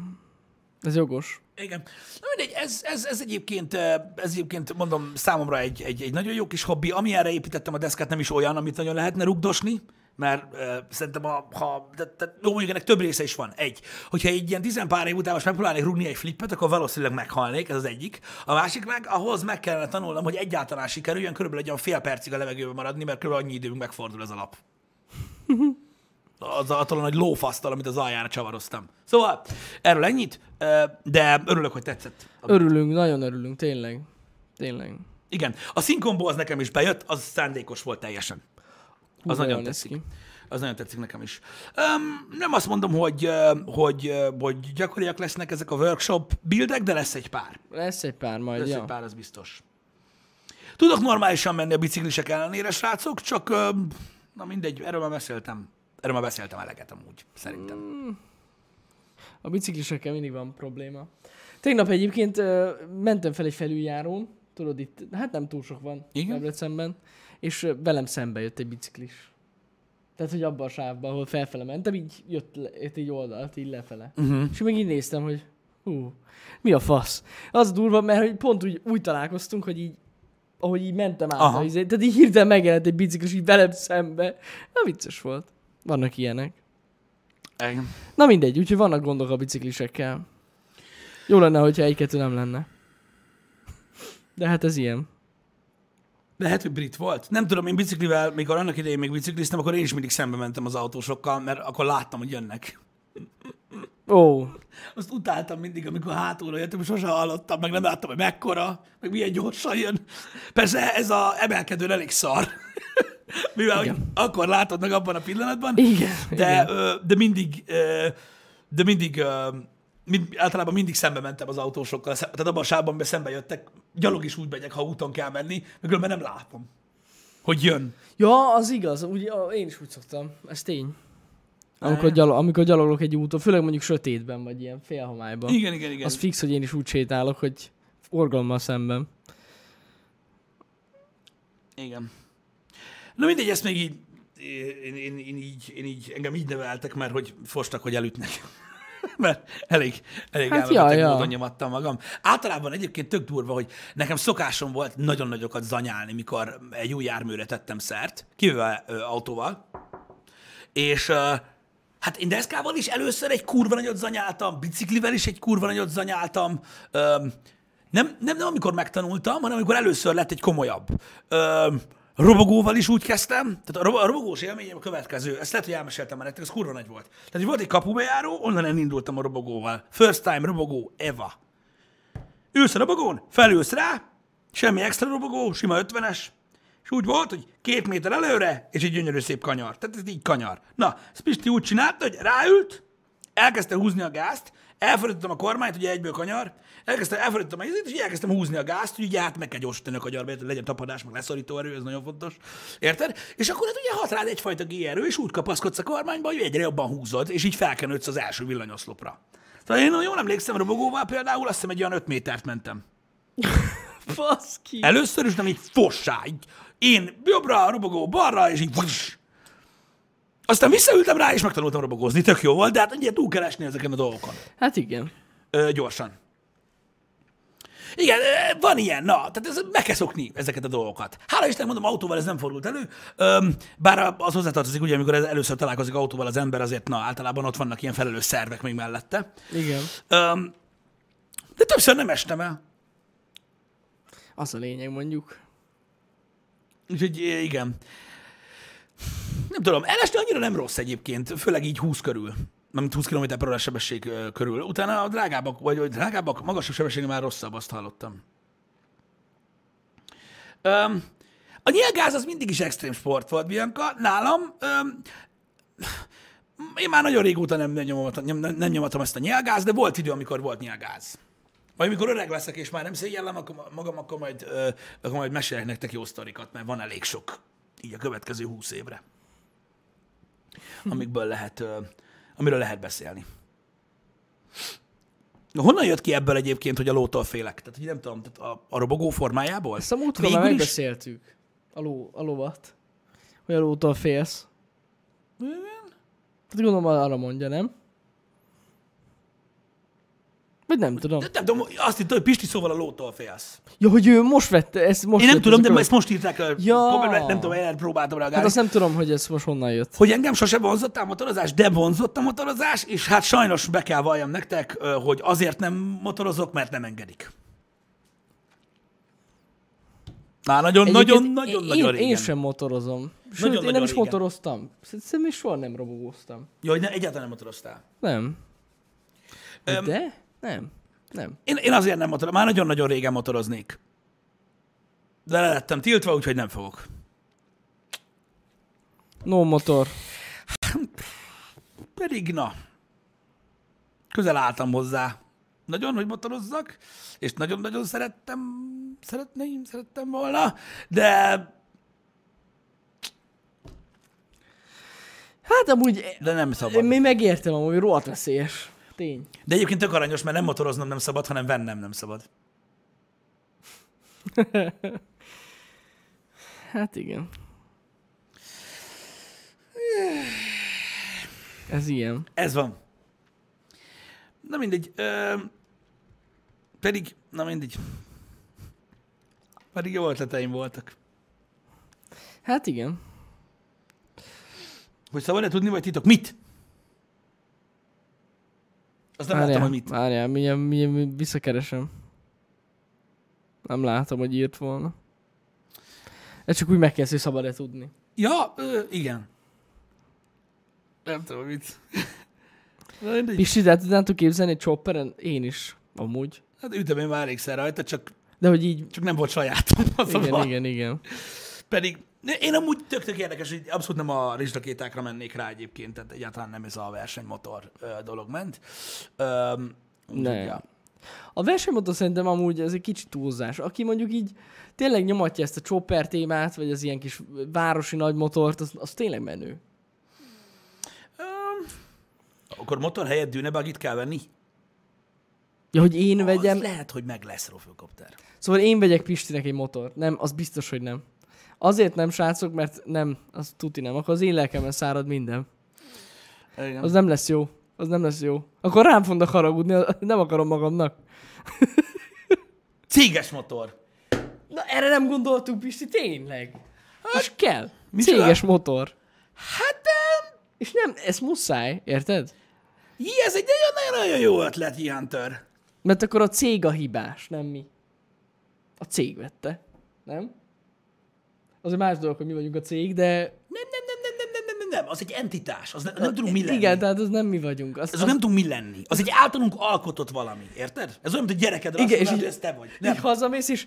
Ez jogos. Igen. Na mindegy, ez, ez, ez, egyébként, ez egyébként, mondom, számomra egy, egy, egy nagyon jó kis hobbi. Ami erre építettem a deszkát, nem is olyan, amit nagyon lehetne rugdosni, mert uh, szerintem, a, ha, de, de, jó, ennek több része is van. Egy, hogyha egy ilyen tizenpár év után most megpróbálnék rugni egy flippet, akkor valószínűleg meghalnék, ez az egyik. A másik meg, ahhoz meg kellene tanulnom, hogy egyáltalán sikerüljön körülbelül egy olyan fél percig a levegőben maradni, mert körülbelül annyi időnk megfordul ez a lap. Az attól a nagy lófasztal, amit az aljára csavaroztam. Szóval erről ennyit, de örülök, hogy tetszett. Örülünk, nagyon örülünk, tényleg. Tényleg. Igen, a színkombó az nekem is bejött, az szándékos volt teljesen. Az nagyon tetszik. ki. Az nagyon tetszik nekem is. Um, nem azt mondom, hogy, hogy, hogy gyakoriak lesznek ezek a workshop buildek, de lesz egy pár. Lesz egy pár majd, Lesz ja. egy pár, az biztos. Tudok normálisan menni a biciklisek ellenére, srácok, csak ö, na mindegy, erről már beszéltem. Erről már beszéltem eleget amúgy, szerintem. A biciklisekkel mindig van probléma. Tegnap egyébként ö, mentem fel egy felüljárón, tudod itt, hát nem túl sok van Igen? Debrecenben, és velem szembe jött egy biciklis. Tehát, hogy abban a sávban, ahol felfele mentem, így jött, le, jött egy oldalt, így lefele. Uh-huh. És meg így néztem, hogy hú, mi a fasz? Az durva, mert hogy pont úgy, úgy találkoztunk, hogy így, ahogy így mentem át, Aha. izé, tehát így hirtelen megjelent egy biciklis így velem szembe. Na vicces volt. Vannak ilyenek. Igen. Na mindegy, úgyhogy vannak gondok a biciklisekkel. Jó lenne, hogyha egy-kettő nem lenne. De hát ez ilyen. Lehet, hogy brit volt. Nem tudom, én biciklivel, mikor annak idején még bicikliztem, akkor én is mindig szembe mentem az autósokkal, mert akkor láttam, hogy jönnek. Ó, Azt utáltam mindig, amikor hátulra jöttem, és sosem hallottam, meg nem láttam, hogy mekkora, meg milyen gyorsan jön. Persze ez a emelkedőn elég szar. <laughs> Mivel hogy akkor látod meg abban a pillanatban, Igen. de, igen. de mindig, de mindig, mind, általában mindig szembe mentem az autósokkal, tehát abban a sávban, amiben szembe jöttek, gyalog is úgy megyek, ha úton kell menni, meg különben nem látom, hogy jön. Ja, az igaz. Úgy, én is úgy szoktam. Ez tény. Amikor, gyalog, amikor gyaloglok egy úton, főleg mondjuk sötétben, vagy ilyen félhomályban. Igen, igen, igen. Az fix, hogy én is úgy sétálok, hogy forgalommal szemben. Igen. Na mindegy, ezt még így, én, én, én, így, én így, engem így neveltek, mert hogy fostak, hogy elütnek. Mert elég, elég Hát elmebeteg ja. módon nyomattam magam. Általában egyébként tök durva, hogy nekem szokásom volt nagyon nagyokat zanyálni, mikor egy új járműre tettem szert, kivéve ö, autóval. És ö, hát én deszkával is először egy kurva nagyot zanyáltam, biciklivel is egy kurva nagyot zanyáltam. Ö, nem, nem, nem amikor megtanultam, hanem amikor először lett egy komolyabb. Robogóval is úgy kezdtem, tehát a robogós élményem a következő, ezt lehet, hogy elmeséltem már nektek, ez kurva nagy volt. Tehát hogy volt egy kapubejáró, onnan elindultam a robogóval. First time robogó, Eva. Ülsz a robogón, felülsz rá, semmi extra robogó, sima 50-es, és úgy volt, hogy két méter előre, és egy gyönyörű szép kanyar. Tehát ez így kanyar. Na, ezt Pisti úgy csinálta, hogy ráült, elkezdte húzni a gázt, elfordítottam a kormányt, ugye egyből kanyar, elkezdtem, elfordítottam a izét, és így elkezdtem húzni a gázt, hogy ugye hát meg kell gyorsítani a kanyarba, hogy legyen tapadás, meg leszorító erő, ez nagyon fontos. Érted? És akkor hát ugye hat rád egyfajta G-erő, és úgy kapaszkodsz a kormányba, hogy egyre jobban húzod, és így felkenődsz az első villanyoszlopra. Tehát én jól emlékszem, robogóval például azt hiszem egy olyan 5 métert mentem. <laughs> Baszki. Először is, nem így fossá, így én jobbra, robogó balra, és így vuss. Aztán visszaültem rá, és megtanultam robogózni. Tök jó volt, de hát ugye túl kell esni ezeken a dolgokon. Hát igen. Ö, gyorsan. Igen, van ilyen, na, tehát ez, meg kell szokni ezeket a dolgokat. Hála Isten, mondom, autóval ez nem fordult elő, Öm, bár az hozzátartozik, ugye, amikor először találkozik autóval az ember, azért, na, általában ott vannak ilyen felelős szervek még mellette. Igen. Öm, de többször nem estem el. Az a lényeg mondjuk. Úgyhogy igen. Nem tudom, elesni annyira nem rossz egyébként, főleg így 20 körül. Nem 20 km per órás sebesség körül. Utána a drágábbak, vagy, vagy drágábbak, magasabb sebességnél már rosszabb, azt hallottam. Öm, a nyilgáz az mindig is extrém sport volt, Bianca. Nálam öm, én már nagyon régóta nem, nem, nyomatom, nem, nem nyomatom ezt a nyilgáz, de volt idő, amikor volt nyilgáz. Majd amikor öreg leszek, és már nem szégyellem magam, akkor majd, ö, akkor majd mesélek nektek jó sztorikat, mert van elég sok így a következő húsz évre, amikből lehet, ö, amiről lehet beszélni. Honnan jött ki ebből egyébként, hogy a lótól félek? Tehát, hogy nem tudom, tehát a, a robogó formájából? Ezt a múltkor már Végül is- megbeszéltük. A, ló, a lovat. Hogy a lótól félsz. Hát gondolom arra mondja, nem? Vagy nem tudom. De, nem tudom, azt hittem, hogy Pisti szóval a lótól félsz. Ja, hogy ő most vette, ezt most Én nem tudom, de ezt most írták el. Ja. Nem tudom, én próbáltam reagálni. Hát azt nem tudom, hogy ez most honnan jött. hogy engem sose vonzott a motorozás, de vonzott a motorozás, és hát sajnos be kell valljam nektek, hogy azért nem motorozok, mert nem engedik. Na, nagyon, nagyon, Egyébként nagyon, én, nagyon régen. én sem motorozom. Sőt, Nagyon- én nem nagyon is régen. motoroztam. Szerintem még soha nem robogóztam. Jó, hogy ne, egyáltalán nem motoroztál. Nem. De? Nem. Nem. Én, én azért nem motorozom, már nagyon-nagyon régen motoroznék. De le lettem tiltva, úgyhogy nem fogok. No motor. Pedig na, közel álltam hozzá. Nagyon, hogy motorozzak, és nagyon-nagyon szerettem, szeretném, szerettem volna, de Hát amúgy De nem szabad. én még megértem, amúgy rohadt veszélyes. Tény. De egyébként tök aranyos, mert nem motoroznom nem szabad, hanem vennem nem szabad. <laughs> Hát igen. Ez ilyen. Ez van. Na mindegy. Ö, pedig, na mindegy. Pedig jó ötleteim voltak. Hát igen. Hogy szabad-e tudni, vagy titok? Mit? Azt nem láttam, hogy mit. Várjál, mindjárt, mindjárt visszakeresem. Nem látom, hogy írt volna. Ez csak úgy megkérdez, hogy szabad-e tudni. Ja, ö, igen. Nem tudom, mit. <laughs> Pisti, de hát tudnátok képzelni egy chopperen? Én is. Amúgy. Hát ütem én már elégszer rajta, csak, De hogy így... csak nem volt sajátom. Az Igen, igen, igen. Pedig én amúgy tök, tök érdekes, hogy abszolút nem a rizsrakétákra mennék rá egyébként, tehát egyáltalán nem ez a versenymotor dolog ment. Öm, Ne. ja. A versenymotor szerintem amúgy ez egy kicsit túlzás. Aki mondjuk így tényleg nyomatja ezt a chopper témát, vagy az ilyen kis városi nagy motort, az, az tényleg menő. Öm, akkor motor helyett dűnebagit kell venni? Ja, hogy én vegyem, Az lehet, hogy meg lesz rofőkopter. Szóval én vegyek Pistinek egy motor. Nem, az biztos, hogy nem. Azért nem, srácok, mert nem, az tuti nem. Akkor az én lelkemben szárad minden. Igen. Az nem lesz jó. Az nem lesz jó. Akkor rám fognak haragudni, nem akarom magamnak. Céges motor. Na erre nem gondoltunk, Pisti, tényleg. És kell. Micsoda? Céges motor. Hát, öm, És nem, ez muszáj, érted? jé, ez egy nagyon-nagyon jó ötlet. Hunter. Mert akkor a cég a hibás, nem mi. A cég vette, nem? Az egy más dolog, hogy mi vagyunk a cég, de... Nem, nem, nem, nem, nem, nem, nem, nem, nem, az egy entitás, az ne, nem tudunk mi lenni. Igen, tehát az nem mi vagyunk. Az, Ez az nem tudunk mi lenni. Az egy általunk alkotott valami, érted? Ez olyan, mint a gyerekedre azt Igen, és mondod, így- hogy ez te vagy. így Nem. hazamész, és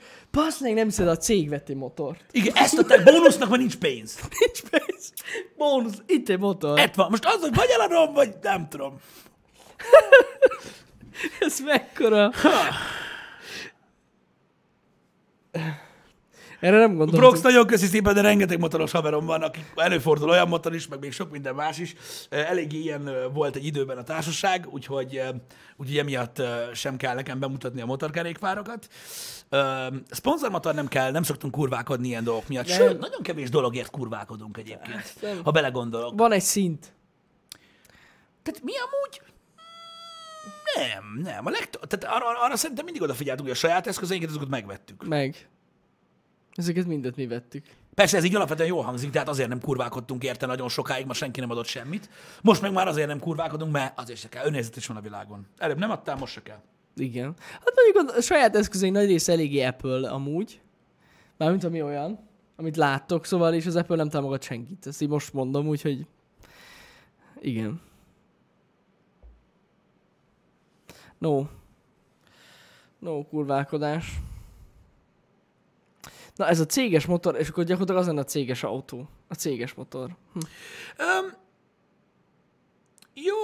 meg nem hiszed, a cég vett egy motort. Igen, ezt a te bónusznak, mert nincs pénz. <laughs> Nincs pénz. Bónusz, itt egy motor. Ett van. Most az, hogy vagy eladom, vagy nem tudom. <laughs> Ez mekkora. Erre nem gondoltam. Brox, nagyon köszi szépen, de rengeteg motoros haverom van, akik előfordul olyan motor is, meg még sok minden más is. Eléggé ilyen volt egy időben a társaság, úgyhogy, úgyhogy emiatt sem kell nekem bemutatni a motorkerékpárokat. Szponzormotor nem kell, nem szoktunk kurvákodni ilyen dolgok miatt. Nem. Sőt, nagyon kevés dologért kurvákodunk egyébként, nem. ha belegondolok. Van egy szint. Tehát mi amúgy? Nem, nem. A legto- tehát arra, arra szerintem mindig odafigyeltünk, hogy a saját eszközeinket azokat megvettük. Meg. Ezeket mindet mi vettük. Persze ez így alapvetően jól hangzik, tehát azért nem kurvákodtunk érte nagyon sokáig, ma senki nem adott semmit. Most meg már azért nem kurvákodunk, mert azért se kell. Önnézet is van a világon. Előbb nem adtál, most se kell. Igen. Hát mondjuk a saját eszközeink nagy része eléggé Apple amúgy. Mármint ami olyan, amit láttok, szóval és az Apple nem támogat senkit. Ezt így most mondom, úgyhogy igen. No. No, kurválkodás. Na ez a céges motor, és akkor gyakorlatilag az lenne a céges autó. A céges motor. Hm. Öm, jó,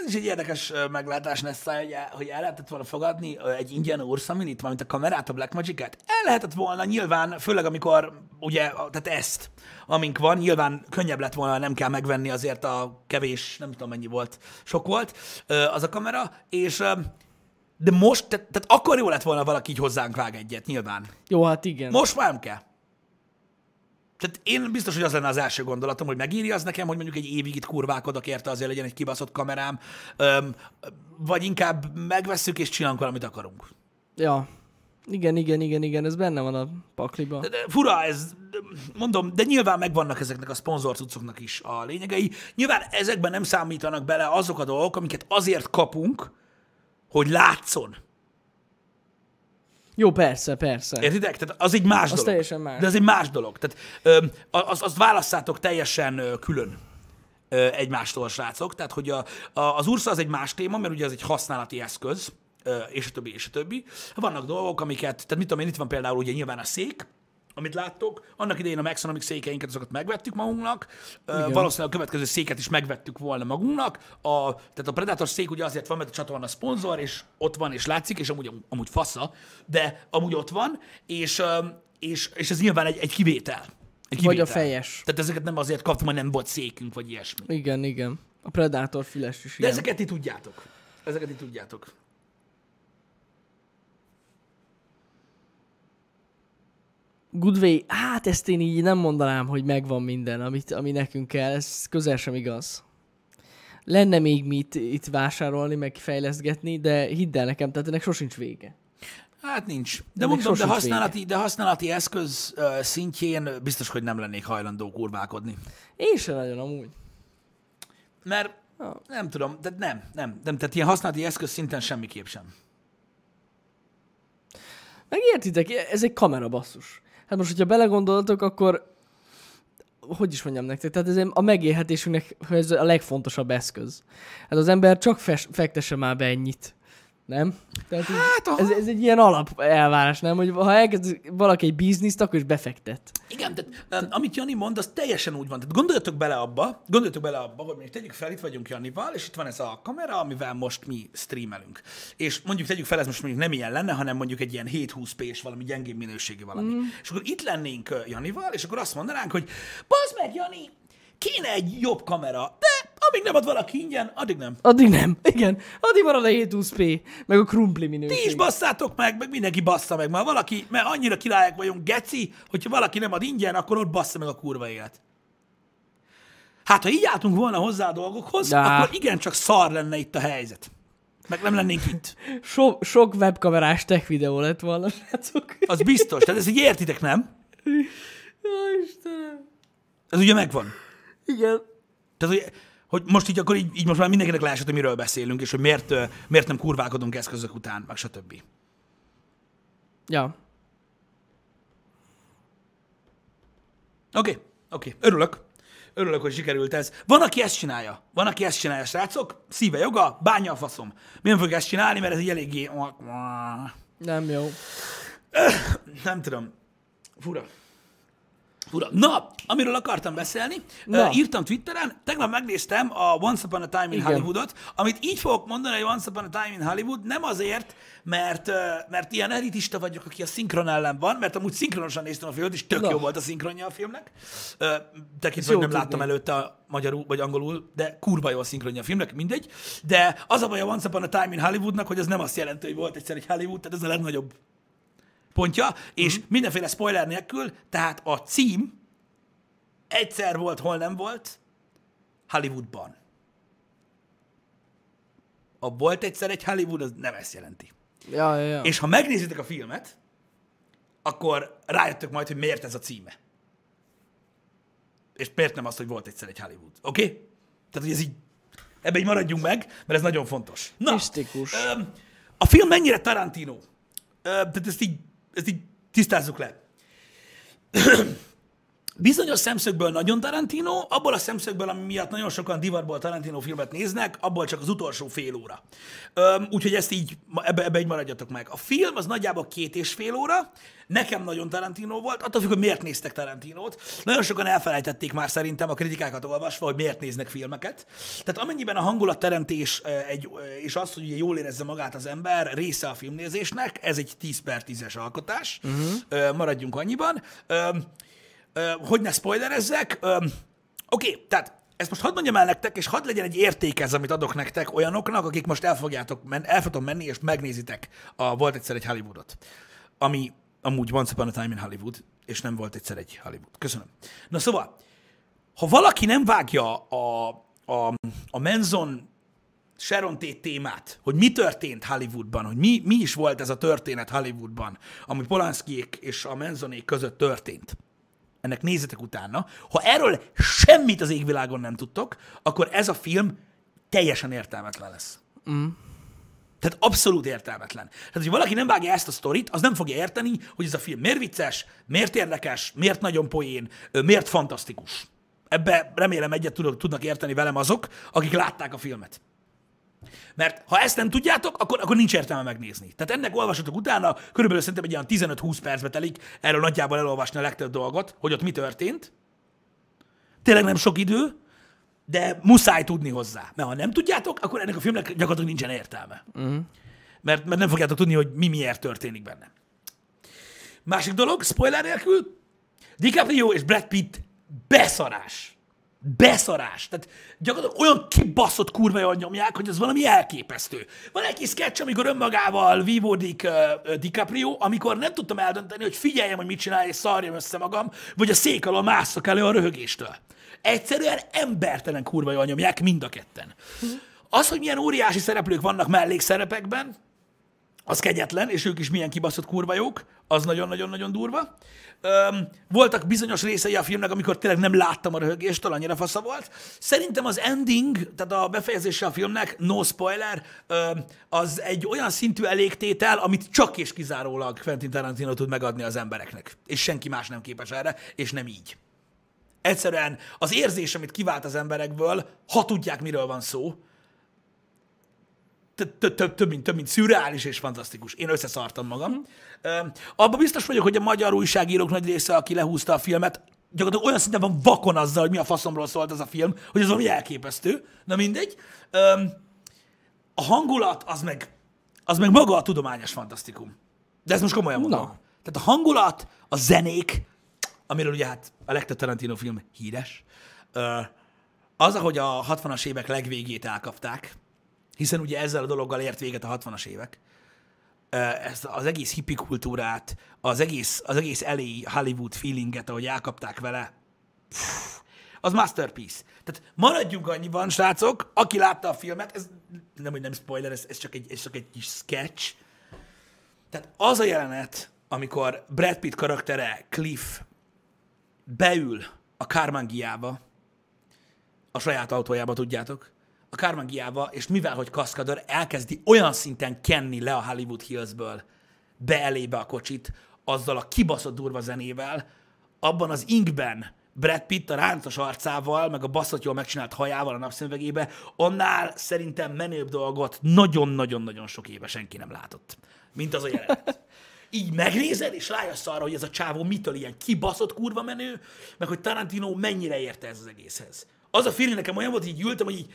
ez is egy érdekes meglátás lesz, hogy, el- hogy el lehetett volna fogadni egy ingyen Ursaminit, valamint a kamerát, a Blackmagic-et. El lehetett volna nyilván, főleg amikor ugye, tehát ezt, amink van, nyilván könnyebb lett volna, nem kell megvenni azért a kevés, nem tudom mennyi volt, sok volt az a kamera, és de most, tehát, tehát akkor jó lett volna valaki így hozzánk vág egyet, nyilván. Jó, hát igen. Most már nem kell. Tehát én biztos, hogy az lenne az első gondolatom, hogy megírja az nekem, hogy mondjuk egy évig itt kurvákodok érte, azért legyen egy kibaszott kamerám, öm, vagy inkább megvesszük és csinálunk valamit akarunk. Ja. Igen, igen, igen, igen, ez benne van a pakliba. De, de fura ez, de mondom, de nyilván megvannak ezeknek a szponzorcucoknak is a lényegei. Nyilván ezekben nem számítanak bele azok a dolgok, amiket azért kapunk, hogy látszon. Jó, persze, persze. Értitek? Tehát az egy más dolog. teljesen más. De az egy más dolog. Tehát öm, az, azt válasszátok teljesen ö, külön ö, egymástól, srácok. Tehát, hogy a, a, az Ursa az egy más téma, mert ugye ez egy használati eszköz, ö, és a többi, és a többi. Vannak dolgok, amiket, tehát mit tudom én, itt van például ugye nyilván a szék, amit láttok. Annak idején a Maxonomic székeinket, azokat megvettük magunknak. Ö, valószínűleg a következő széket is megvettük volna magunknak. A, tehát a Predator szék ugye azért van, mert a csatorna szponzor, és ott van, és látszik, és amúgy, amúgy fasza, de amúgy ott van, és, és, és ez nyilván egy, egy kivétel. Egy Vagy a kivétel. fejes. Tehát ezeket nem azért kaptam, mert nem volt székünk, vagy ilyesmi. Igen, igen. A Predator füles is De ilyen. ezeket ti tudjátok. Ezeket ti tudjátok. Goodway, hát ezt én így nem mondanám, hogy megvan minden, amit, ami nekünk kell, ez közel sem igaz. Lenne még mit itt vásárolni, meg fejleszgetni, de hidd el nekem, tehát ennek sosincs vége. Hát nincs. De Ennek mondom, de használati, de használati eszköz szintjén biztos, hogy nem lennék hajlandó kurválkodni. Én sem nagyon amúgy. Mert nem tudom, de nem, nem, nem, tehát ilyen használati eszköz szinten semmiképp sem. Megértitek, ez egy kamera basszus. Hát most, hogyha belegondoltok, akkor hogy is mondjam nektek, tehát ez a megélhetésünknek ez a legfontosabb eszköz. Hát az ember csak fes, fektesse már be ennyit. Nem? Tehát Hát, ez, ez egy ilyen alap elvárás, nem? Hogy ha elkezd valaki egy bizniszt, akkor is befektet. Igen, tehát amit Jani mond, az teljesen úgy van. Tehát gondoljatok bele abba, gondoljatok bele abba, hogy mondjuk tegyük fel, itt vagyunk Janival, és itt van ez a kamera, amivel most mi streamelünk. És mondjuk tegyük fel, ez most mondjuk nem ilyen lenne, hanem mondjuk egy ilyen 720p és valami gyengébb minőségű valami. Mm. És akkor itt lennénk Janival, és akkor azt mondanánk, hogy bazd meg, Jani, kéne egy jobb kamera, de amíg nem ad valaki ingyen, addig nem. Addig nem. Igen. Addig marad a 720p, meg a krumpli minőség. Ti is basszátok meg, meg mindenki bassza meg. Már valaki, mert annyira királyok vagyunk, geci, hogyha valaki nem ad ingyen, akkor ott bassza meg a kurva élet. Hát, ha így álltunk volna hozzá a dolgokhoz, De. akkor igencsak szar lenne itt a helyzet. Meg nem lennénk itt. So, sok webkamerás tech videó lett volna, srácok. Az biztos. Tehát ez így értitek, nem? Jó, Istenem. Ez ugye megvan. Igen. Tehát, hogy, hogy most így akkor így, így most már mindenkinek leesett, hogy miről beszélünk, és hogy miért, miért nem kurválkodunk eszközök után, meg stb. Ja. Oké, okay, oké. Okay. Örülök. Örülök, hogy sikerült ez. Van, aki ezt csinálja. Van, aki ezt csinálja, srácok. Szíve joga, bánja a faszom. Miért fogjuk ezt csinálni, mert ez egy eléggé... Nem jó. Nem tudom. Fura. Fura. Na, amiről akartam beszélni, Na. Na. írtam Twitteren, tegnap megnéztem a Once Upon a Time in Igen. Hollywoodot, amit így fogok mondani, hogy Once Upon a Time in Hollywood, nem azért, mert, ö, mert ilyen elitista vagyok, aki a szinkron ellen van, mert amúgy szinkronosan néztem a filmet, és tök Na. jó volt a szinkronja a filmnek. Ö, Tekintve, hogy nem tudni. láttam előtte a magyarul vagy angolul, de kurva jó a szinkronja a filmnek, mindegy. De az a baj a Once Upon a Time in Hollywoodnak, hogy ez nem azt jelenti, hogy volt egyszer egy Hollywood, tehát ez a legnagyobb pontja, és Mhm. mindenféle spoiler nélkül, tehát a cím egyszer volt, hol nem volt, Hollywoodban. A volt egyszer egy Hollywood, az nem ezt jelenti. Ja, ja, ja. És ha megnézitek a filmet, akkor rájöttök majd, hogy miért ez a címe. És miért nem az, hogy volt egyszer egy Hollywood. Oké? Okay? Tehát, hogy ez így, ebbe így maradjunk meg, mert ez nagyon fontos. Na, Misztikus. a film mennyire Tarantino? Öm, tehát ezt így, ezt így tisztázzuk le. <clears throat> Bizonyos szemszögből nagyon Tarantino, abból a szemszögből, ami miatt nagyon sokan divatból Tarantino filmet néznek, abból csak az utolsó fél óra. Öm, úgyhogy ezt így, ebbe, ebbe így maradjatok meg. A film az nagyjából két és fél óra, nekem nagyon Tarantino volt, attól függ, hogy miért néztek Tarantinót. Nagyon sokan elfelejtették már szerintem a kritikákat olvasva, hogy miért néznek filmeket. Tehát amennyiben a hangulatteremtés egy, és az, hogy jól érezze magát az ember, része a filmnézésnek, ez egy 10 per 10-es alkotás. Uh-huh. Maradjunk annyiban. Hogy ne spoilerezzek. Oké, tehát ezt most hadd mondjam el nektek, és hadd legyen egy érték ez, amit adok nektek olyanoknak, akik most el fogjátok el fogtok menni, és megnézitek a Volt egyszer egy Hollywoodot, ami amúgy Once Upon a Time in Hollywood, és nem volt egyszer egy Hollywood. Köszönöm. Na szóval, ha valaki nem vágja a, a, a Menzon Sharon Tate témát, hogy mi történt Hollywoodban, hogy mi, mi is volt ez a történet Hollywoodban, ami Polanskiék és a Menzonék között történt. Ennek nézzetek utána. Ha erről semmit az égvilágon nem tudtok, akkor ez a film teljesen értelmetlen lesz. Mm. Tehát abszolút értelmetlen. Tehát, hogy valaki nem vágja ezt a sztorit, az nem fogja érteni, hogy ez a film miért vicces, miért érdekes, miért nagyon poén, miért fantasztikus. Ebbe remélem egyet tudok, tudnak érteni velem azok, akik látták a filmet. Mert ha ezt nem tudjátok, akkor, akkor nincs értelme megnézni. Tehát ennek olvasatok utána, körülbelül szerintem egy olyan 15-20 percbe telik erről nagyjából elolvasni a legtöbb dolgot, hogy ott mi történt. Tényleg nem sok idő, de muszáj tudni hozzá. Mert ha nem tudjátok, akkor ennek a filmnek gyakorlatilag nincsen értelme. Uh-huh. Mert, mert nem fogjátok tudni, hogy mi miért történik benne. Másik dolog, spoiler nélkül, DiCaprio és Brad Pitt beszarás. Beszarás. Tehát gyakorlatilag olyan kibaszott kurva jól nyomják, hogy ez valami elképesztő. Van egy kis sketch, amikor önmagával vívódik uh, DiCaprio, amikor nem tudtam eldönteni, hogy figyeljem, hogy mit csinál, és szarjam össze magam, vagy a szék alól másszak elő a röhögéstől. Egyszerűen embertelen kurva jól nyomják mind a ketten. Az, hogy milyen óriási szereplők vannak mellékszerepekben, az kegyetlen, és ők is milyen kibaszott kurva jók, az nagyon-nagyon-nagyon durva. Öm, voltak bizonyos részei a filmnek, amikor tényleg nem láttam a röhögéstől, annyira fasza volt. Szerintem az ending, tehát a befejezése a filmnek, no spoiler, öm, az egy olyan szintű elégtétel, amit csak és kizárólag Quentin Tarantino tud megadni az embereknek. És senki más nem képes erre, és nem így. Egyszerűen az érzés, amit kivált az emberekből, ha tudják, miről van szó, több mint, több mint szürreális és fantasztikus. Én összeszartam magam. Mm. Abba biztos vagyok, hogy a magyar újságírók nagy része, aki lehúzta a filmet, gyakorlatilag olyan szinten van vakon azzal, hogy mi a faszomról szólt ez a film, hogy az valami elképesztő. Na mindegy. A hangulat az meg, az meg maga a tudományos fantasztikum. De ez most komolyan mondom. No. Tehát a hangulat, a zenék, amiről ugye hát a legtöbb Tarantino film híres, az, ahogy a 60-as évek legvégét elkapták, hiszen ugye ezzel a dologgal ért véget a 60-as évek, ezt az egész hippi kultúrát, az egész, az egész elé Hollywood feelinget, ahogy elkapták vele, az masterpiece. Tehát maradjunk annyiban, srácok, aki látta a filmet, ez nem, hogy nem spoiler, ez, ez, csak egy, ez csak egy kis sketch. Tehát az a jelenet, amikor Brad Pitt karaktere Cliff beül a Kármángiába, a saját autójába, tudjátok, a Kármángiába, és mivel, hogy kaszkadőr, elkezdi olyan szinten kenni le a Hollywood Hillsből be elébe a kocsit, azzal a kibaszott durva zenével, abban az inkben Brad Pitt a ráncos arcával, meg a baszott jól megcsinált hajával a napszemüvegébe, annál szerintem menőbb dolgot nagyon-nagyon-nagyon sok éve senki nem látott, mint az a jelenet. <laughs> Így megnézed, és rájössz arra, hogy ez a csávó mitől ilyen kibaszott kurva menő, meg hogy Tarantino mennyire érte ez az egészhez. Az a feeling nekem olyan volt, hogy így ültem, hogy így,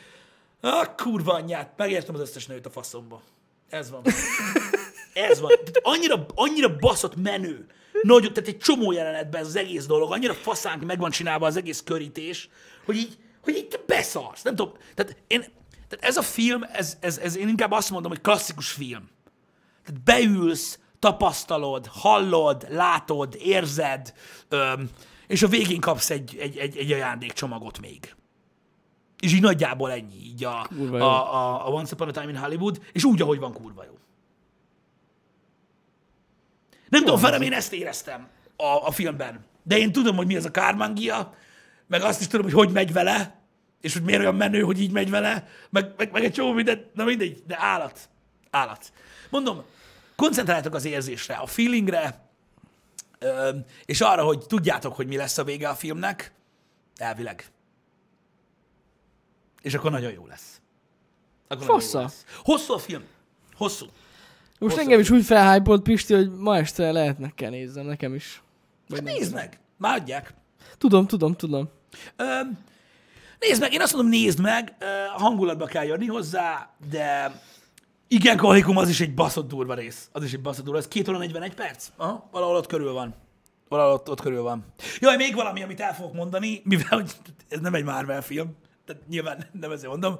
ah, kurva anyját, megértem az összes nőt a faszomba. Ez van. Ez van. Annyira, annyira baszott menő. Nagy, tehát egy csomó jelenetben ez az egész dolog, annyira faszánk meg van csinálva az egész körítés, hogy így, hogy így beszarsz. Nem tudom, tehát, én, tehát ez a film, ez, ez, ez, én inkább azt mondom, hogy klasszikus film. Tehát beülsz, tapasztalod, hallod, látod, érzed, öm, és a végén kapsz egy, egy, egy, egy ajándékcsomagot még. És így nagyjából ennyi, így a, a, a, a Once Upon a Time in Hollywood, és úgy, ahogy van, kurva jó. Nem tudom, felem én ezt éreztem a, a filmben. De én tudom, hogy mi az a kármangia, meg azt is tudom, hogy hogy megy vele, és hogy miért olyan menő, hogy így megy vele, meg, meg, meg egy csomó mindent, na mindegy, de állat. Állat. Mondom, koncentráljatok az érzésre, a feelingre, és arra, hogy tudjátok, hogy mi lesz a vége a filmnek, elvileg. És akkor nagyon jó lesz. Akkor Fossza. Jó lesz. Hosszú a film. Hosszú. Most Hosszú engem is úgy felhájpolt Pisti, hogy ma este lehetnek kell nézzem, nekem is. Hát nézd meg. Már adják. Tudom, tudom, tudom. Ö, nézd meg, én azt mondom, nézd meg, hangulatba kell jönni hozzá, de igen, Kohlikum az is egy baszott durva rész. Az is egy baszott durva. Ez 2 óra 41 perc? Aha, valahol ott körül van. Valahol ott, ott körül van. Jaj, még valami, amit el fogok mondani, mivel hogy ez nem egy Marvel film, tehát nyilván <laughs> nem ezért mondom,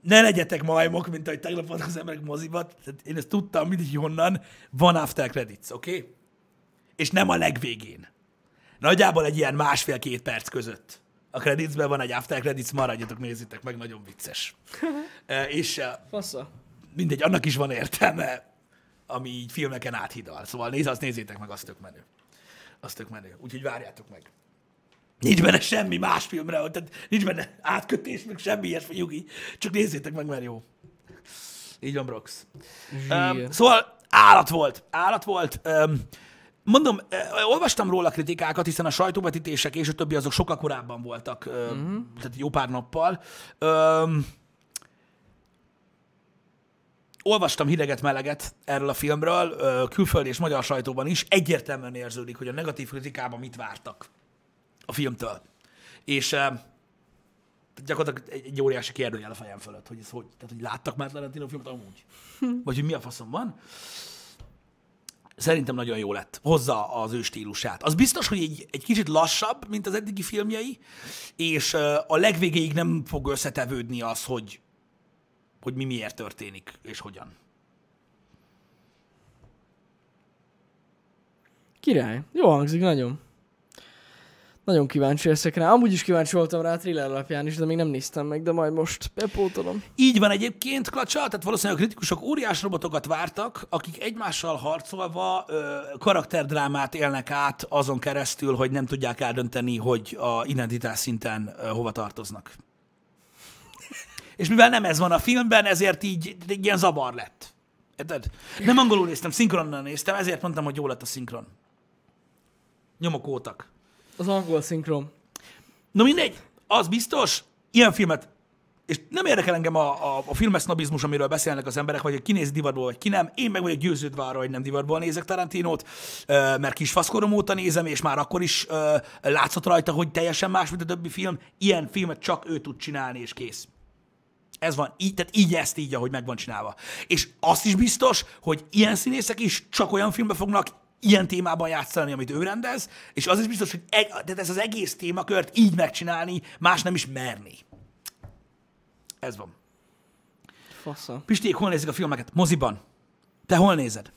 ne legyetek majmok, mint ahogy tegnap voltak az emberek mozibat, tehát én ezt tudtam mindig honnan, van after credits, oké? Okay? És nem a legvégén. Nagyjából egy ilyen másfél-két perc között. A creditsben van egy after credits, maradjatok, nézzétek meg, nagyon vicces. <laughs> e, és Fassa. mindegy, annak is van értelme, ami így filmeken áthidal. Szóval nézd, azt nézzétek meg, az tök menő. Az tök menő. Úgyhogy várjátok meg. Nincs benne semmi más filmre, tehát nincs benne átkötés, meg semmi ilyesmi nyugi. Csak nézzétek meg, mert jó. Így van, Brox. Um, szóval állat volt. Állat volt. Um, mondom, olvastam róla kritikákat, hiszen a sajtóvetítések és a többi azok sokkal korábban voltak, uh-huh. tehát jó pár nappal. Um, olvastam hideget-meleget erről a filmről, külföldi és magyar sajtóban is, egyértelműen érződik, hogy a negatív kritikában mit vártak a filmtől. És uh, gyakorlatilag egy, egy óriási kérdőjel a fejem fölött, hogy ez hogy, tehát hogy láttak már Tarantino filmet amúgy? Vagy hogy mi a faszom van? Szerintem nagyon jó lett. Hozza az ő stílusát. Az biztos, hogy egy, egy kicsit lassabb, mint az eddigi filmjei, és uh, a legvégéig nem fog összetevődni az, hogy, hogy mi miért történik, és hogyan. Király. Jó hangzik nagyon. Nagyon kíváncsi leszek rá. Amúgy is kíváncsi voltam rá a thriller alapján is, de még nem néztem meg, de majd most bepótolom. Így van egyébként, Klacsa, tehát valószínűleg a kritikusok óriás robotokat vártak, akik egymással harcolva ö, karakterdrámát élnek át azon keresztül, hogy nem tudják eldönteni, hogy a identitás szinten ö, hova tartoznak. És mivel nem ez van a filmben, ezért így egy ilyen zavar lett. Érted? Nem angolul néztem, szinkronnal néztem, ezért mondtam, hogy jó lett a szinkron. Nyomok ótak. Az angol szinkron. Na mindegy, az biztos, ilyen filmet és nem érdekel engem a, a, a filmes sznobizmus, amiről beszélnek az emberek, vagy hogy ki néz divatból, vagy ki nem. Én meg vagyok győződve arra, hogy nem divatból nézek Tarantinót, mert kis faszkorom óta nézem, és már akkor is látszott rajta, hogy teljesen más, mint a többi film. Ilyen filmet csak ő tud csinálni, és kész. Ez van, így, tehát így ezt így, ahogy meg van csinálva. És azt is biztos, hogy ilyen színészek is csak olyan filmbe fognak ilyen témában játszani, amit ő rendez, és az is biztos, hogy egy, tehát ez az egész témakört így megcsinálni, más nem is merni. Ez van. Fasza. Pisték, hol nézik a filmeket? Moziban. Te hol nézed?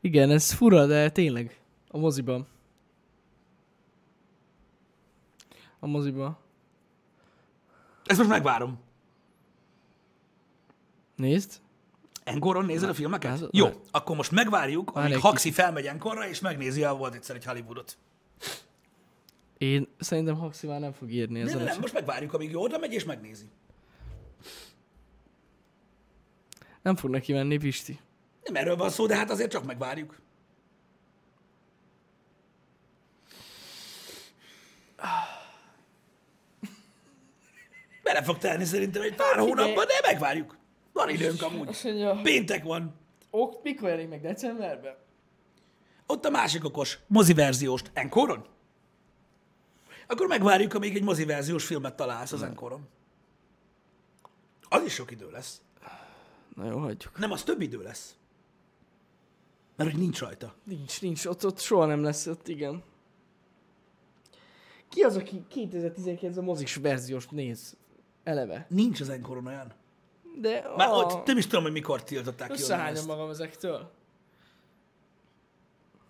Igen, ez fura, de tényleg. A moziban. A moziban. Ezt most megvárom. Nézd. Enkoron nézed a filmeket? Várj. Jó, akkor most megvárjuk, Várj amíg egy Haxi felmegy Enkorra, és megnézi a Volt egyszer egy Hollywoodot. Én szerintem Haxi már nem fog írni Nem, ezzel. nem, most megvárjuk, amíg ő oda megy, és megnézi. nem fog neki menni, Pisti. Nem erről van szó, de hát azért csak megvárjuk. Bele fog telni szerintem egy pár hónapban, de megvárjuk. Van időnk amúgy. Azt mondja, Péntek van. ok, mikor jelenik meg? Decemberben? Ott a másik okos, mozi verzióst. Enkoron? Akkor megvárjuk, amíg egy mozi verziós filmet találsz az Enkoron. Az is sok idő lesz. Na jó, hagyjuk. Nem, az több idő lesz. Mert hogy nincs rajta. Nincs, nincs, ott, ott soha nem lesz, ott igen. Ki az, aki 2019 a mozis verziós néz? Eleve. Nincs az Enkoron olyan. De Már a... ott nem is tudom, hogy mikor tiltották ki onnan összehányom ezt. magam ezektől.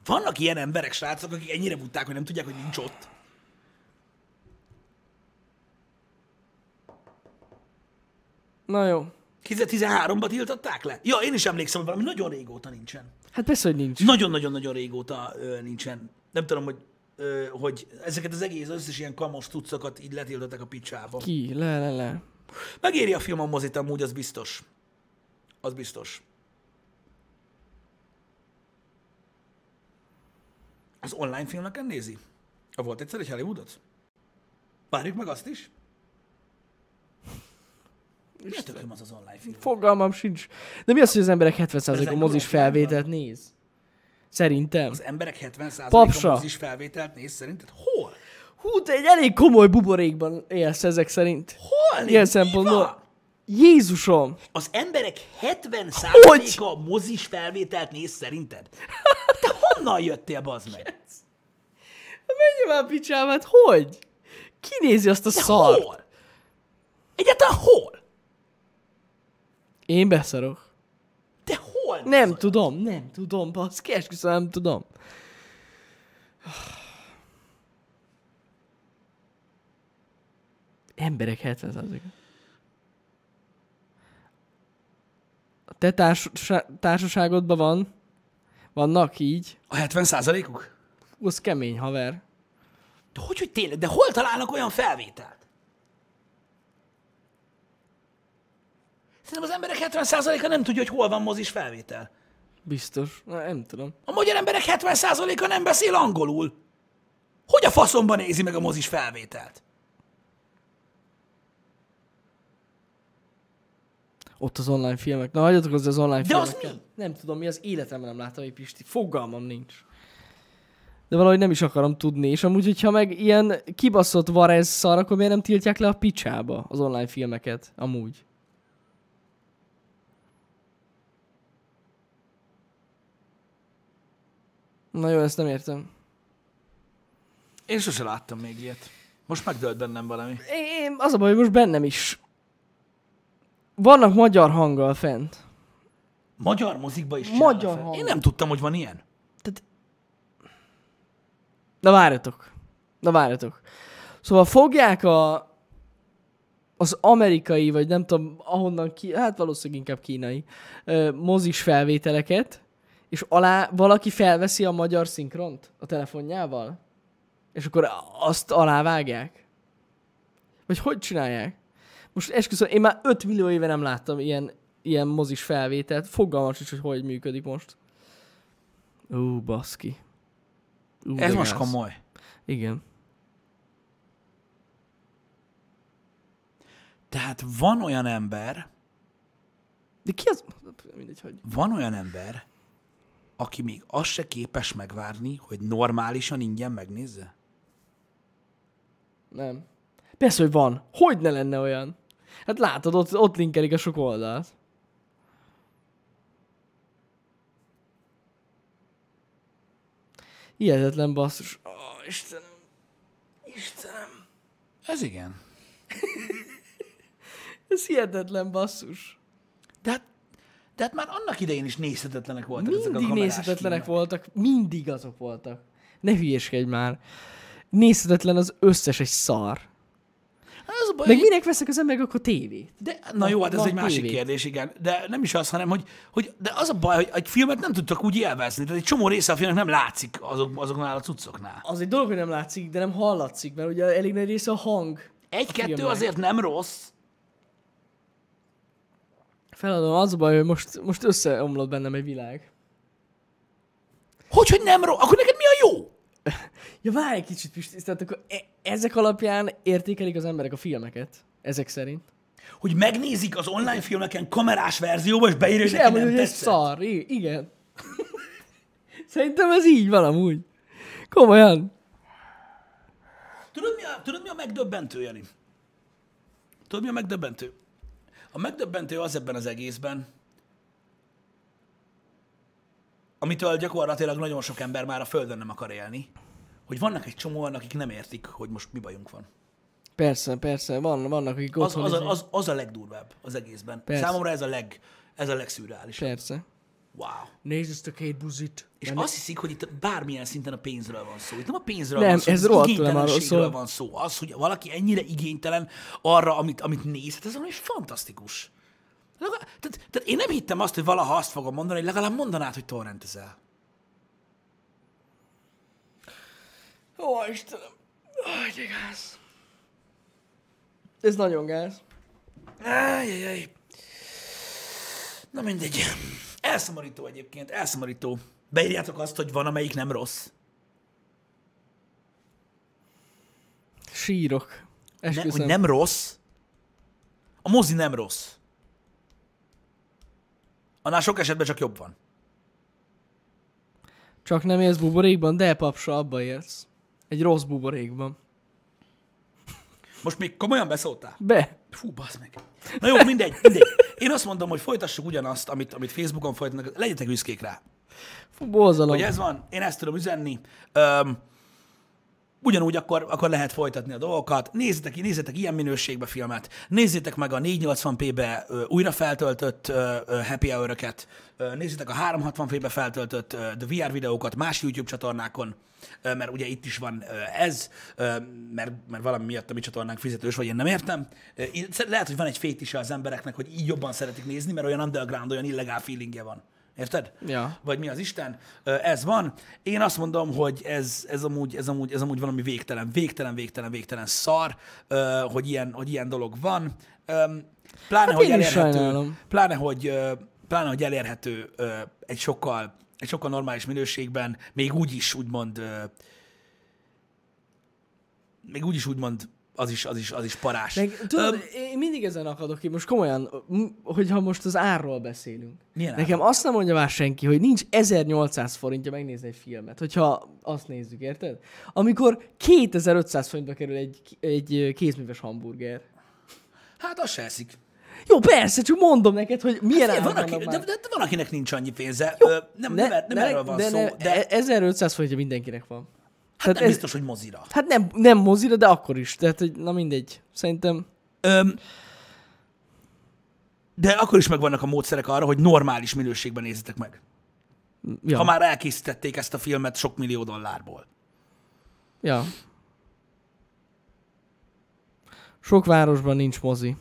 Vannak ilyen emberek, srácok, akik ennyire butták, hogy nem tudják, hogy nincs ott. Na jó. 2013-ban tiltották le? Ja, én is emlékszem, hogy valami nagyon régóta nincsen. Hát persze, hogy nincs. Nagyon-nagyon-nagyon régóta ö, nincsen. Nem tudom, hogy, ö, hogy ezeket az egész összes ilyen kamos tudszokat így letiltották a picsába. Ki? Le, le, le. Megéri a film a mozit amúgy, az biztos. Az biztos. Az online filmeken nézi? A volt egyszer egy Hollywoodot? Várjuk meg azt is? Mi tököm az az online film? Fogalmam sincs. De mi az, hogy az emberek 70%-a Ezek mozis felvételt néz? Szerintem. Az emberek 70%-a Papsa. mozis felvételt néz szerinted? Hol? Hú, te egy elég komoly buborékban élsz ezek szerint. Hol? Ilyen szempontból. Jézusom! Az emberek 70%-a mozis felvételt néz szerinted? Te honnan jöttél, bazd meg? Menj már picsámát, hogy? Ki nézi azt a De szart? hol? Egyáltalán hol? Én beszarok. De hol? Nem tudom, nem tudom, baszki, esküszöm, nem tudom. Emberek 70% A te társa- társaságodban van? Vannak így? A 70%-uk? Hú, az kemény haver. De hogy, hogy tényleg? De hol találnak olyan felvételt? Szerintem az emberek 70%-a nem tudja, hogy hol van mozis felvétel. Biztos. Na, nem tudom. A magyar emberek 70%-a nem beszél angolul. Hogy a faszomban nézi meg a mozis felvételt? Ott az online filmek. Na, hagyjatok az az online De az filmeket. mi? Nem tudom, mi az életemben nem láttam egy Pisti. Fogalmam nincs. De valahogy nem is akarom tudni. És amúgy, hogyha meg ilyen kibaszott varez szar, akkor miért nem tiltják le a picsába az online filmeket? Amúgy. Na jó, ezt nem értem. Én sose láttam még ilyet. Most megdölt bennem valami. Én, az a baj, hogy most bennem is. Vannak magyar hanggal fent. Magyar mozikba is Magyar csinálnak fel. hang. Én nem tudtam, hogy van ilyen. Tehát... Na várjatok. Na várjatok. Szóval fogják a az amerikai, vagy nem tudom, ahonnan ki, hát valószínűleg inkább kínai, ö, mozis felvételeket, és alá valaki felveszi a magyar szinkront a telefonjával, és akkor azt alávágják. Vagy hogy csinálják? most esküszöm, én már 5 millió éve nem láttam ilyen, ilyen mozis felvételt. Fogalmam sincs, hogy hogy működik most. Ú, baszki. Ú, Ez most gáz. komoly. Igen. Tehát van olyan ember... De ki az? Mindegy, hogy... Van olyan ember, aki még azt se képes megvárni, hogy normálisan ingyen megnézze? Nem. Persze, hogy van. Hogy ne lenne olyan? Hát látod, ott, ott linkelik a sok oldalt. Hihetetlen basszus. Ó, Istenem. Istenem. Ez igen. <laughs> Ez hihetetlen basszus. De hát, de hát már annak idején is nézhetetlenek voltak ezek a Mindig nézhetetlenek filmek. voltak. Mindig azok voltak. Ne hülyéskedj már. Nézhetetlen az összes egy szar. Baj, Meg hogy- minek veszek az emberek akkor tévét? De, na jó, hát ez egy másik tévé. kérdés, igen. De nem is az, hanem, hogy, hogy de az a baj, hogy egy filmet nem tudtak úgy élvezni. Tehát egy csomó része a filmnek nem látszik azok, azoknál a cuccoknál. Az egy dolog, hogy nem látszik, de nem hallatszik, mert ugye elég nagy része a hang. Egy-kettő azért nem rossz. Feladom, az a baj, hogy most, most összeomlott bennem egy világ. Hogy, hogy nem rossz? Akkor neked mi a jó? <laughs> Ja, várj egy kicsit, Pisti, tehát akkor e- ezek alapján értékelik az emberek a filmeket. Ezek szerint. Hogy megnézik az online filmeken kamerás verzióba, és beírja, És neki nem hogy ez tetszett. szar. I- igen. <laughs> Szerintem ez így van amúgy. Komolyan. Tudod mi, a, tudod, mi a megdöbbentő, Jani? Tudod, mi a megdöbbentő? A megdöbbentő az ebben az egészben, amitől gyakorlatilag nagyon sok ember már a Földön nem akar élni, hogy vannak egy csomóan, akik nem értik, hogy most mi bajunk van. Persze, persze, van, vannak, akik Az, az, a, az, az a legdurvább az egészben. Persze. Számomra ez a, leg, ez a legszürreálisabb. Persze. Wow. Nézd ezt a két buzit. És azt hiszik, hogy itt bármilyen szinten a pénzről van szó. Itt nem a pénzről Nem, van szó, ez az rohadtul arról igénytelenségről szól. van szó. Az, hogy valaki ennyire igénytelen arra, amit, amit néz, hát ez valami fantasztikus. Tehát, tehát én nem hittem azt, hogy valaha azt fogom mondani, hogy legalább mondanád, hogy torrentezel. Ó, Istenem. Aj, de gáz. Ez nagyon gáz. Ájjajjaj. Na mindegy. Elszomorító egyébként, elszomorító. Beírjátok azt, hogy van, amelyik nem rossz. Sírok. Ne, hogy nem rossz. A mozi nem rossz. Annál sok esetben csak jobb van. Csak nem élsz buborékban, de papsa, abba élsz. Egy rossz buborékban. Most még komolyan beszóltál? Be. Fú, bassz meg. Na jó, mindegy, mindegy. Én azt mondom, hogy folytassuk ugyanazt, amit, amit Facebookon folytatnak. Legyetek büszkék rá. Fú, borzalom. Hogy ez van, én ezt tudom üzenni. Öm, ugyanúgy akkor, akkor lehet folytatni a dolgokat. Nézzétek, nézzétek ilyen minőségbe filmet, nézzétek meg a 480p-be ö, újra feltöltött happy hour nézzétek a 360p-be feltöltött ö, The VR videókat más YouTube csatornákon, mert ugye itt is van ez, mert, mert valami miatt a mi csatornánk fizetős, vagy én nem értem. Lehet, hogy van egy fétise az embereknek, hogy így jobban szeretik nézni, mert olyan underground, olyan illegál feelingje van. Érted? Ja. vagy mi az Isten, ez van. Én azt mondom, hogy ez, ez, amúgy, ez, amúgy, ez amúgy valami végtelen, végtelen, végtelen, végtelen szar, hogy ilyen, hogy ilyen dolog van. Pláne, Hát hogy elérhető, sajnálom. pláne, hogy, pláne, hogy elérhető egy sokkal, egy sokkal normális minőségben, még úgy is úgymond, még úgy is úgymond az is, az is, az is parás. Meg, tudod, Öm, én mindig ezen akadok ki, most komolyan, hogyha most az árról beszélünk. Milyen Nekem azt nem mondja már senki, hogy nincs 1800 forintja megnézni egy filmet, hogyha azt nézzük, érted? Amikor 2500 forintba kerül egy, egy kézműves hamburger. Hát az se eszik. Jó, persze, csak mondom neked, hogy milyen Hát, van, aki, de, de, de, van, akinek nincs annyi pénze. Ö, nem, nem, nem, nem erről van de, szó, ne, de, e- 1500 forintja mindenkinek van. Hát nem ez- biztos, hogy mozira. Hát nem, nem mozira, de akkor is. Tehát, hogy na mindegy. Szerintem Öm, de akkor is megvannak a módszerek arra, hogy normális minőségben nézzetek meg. Ja. Ha már elkészítették ezt a filmet sok millió dollárból. Ja. Sok városban nincs mozi.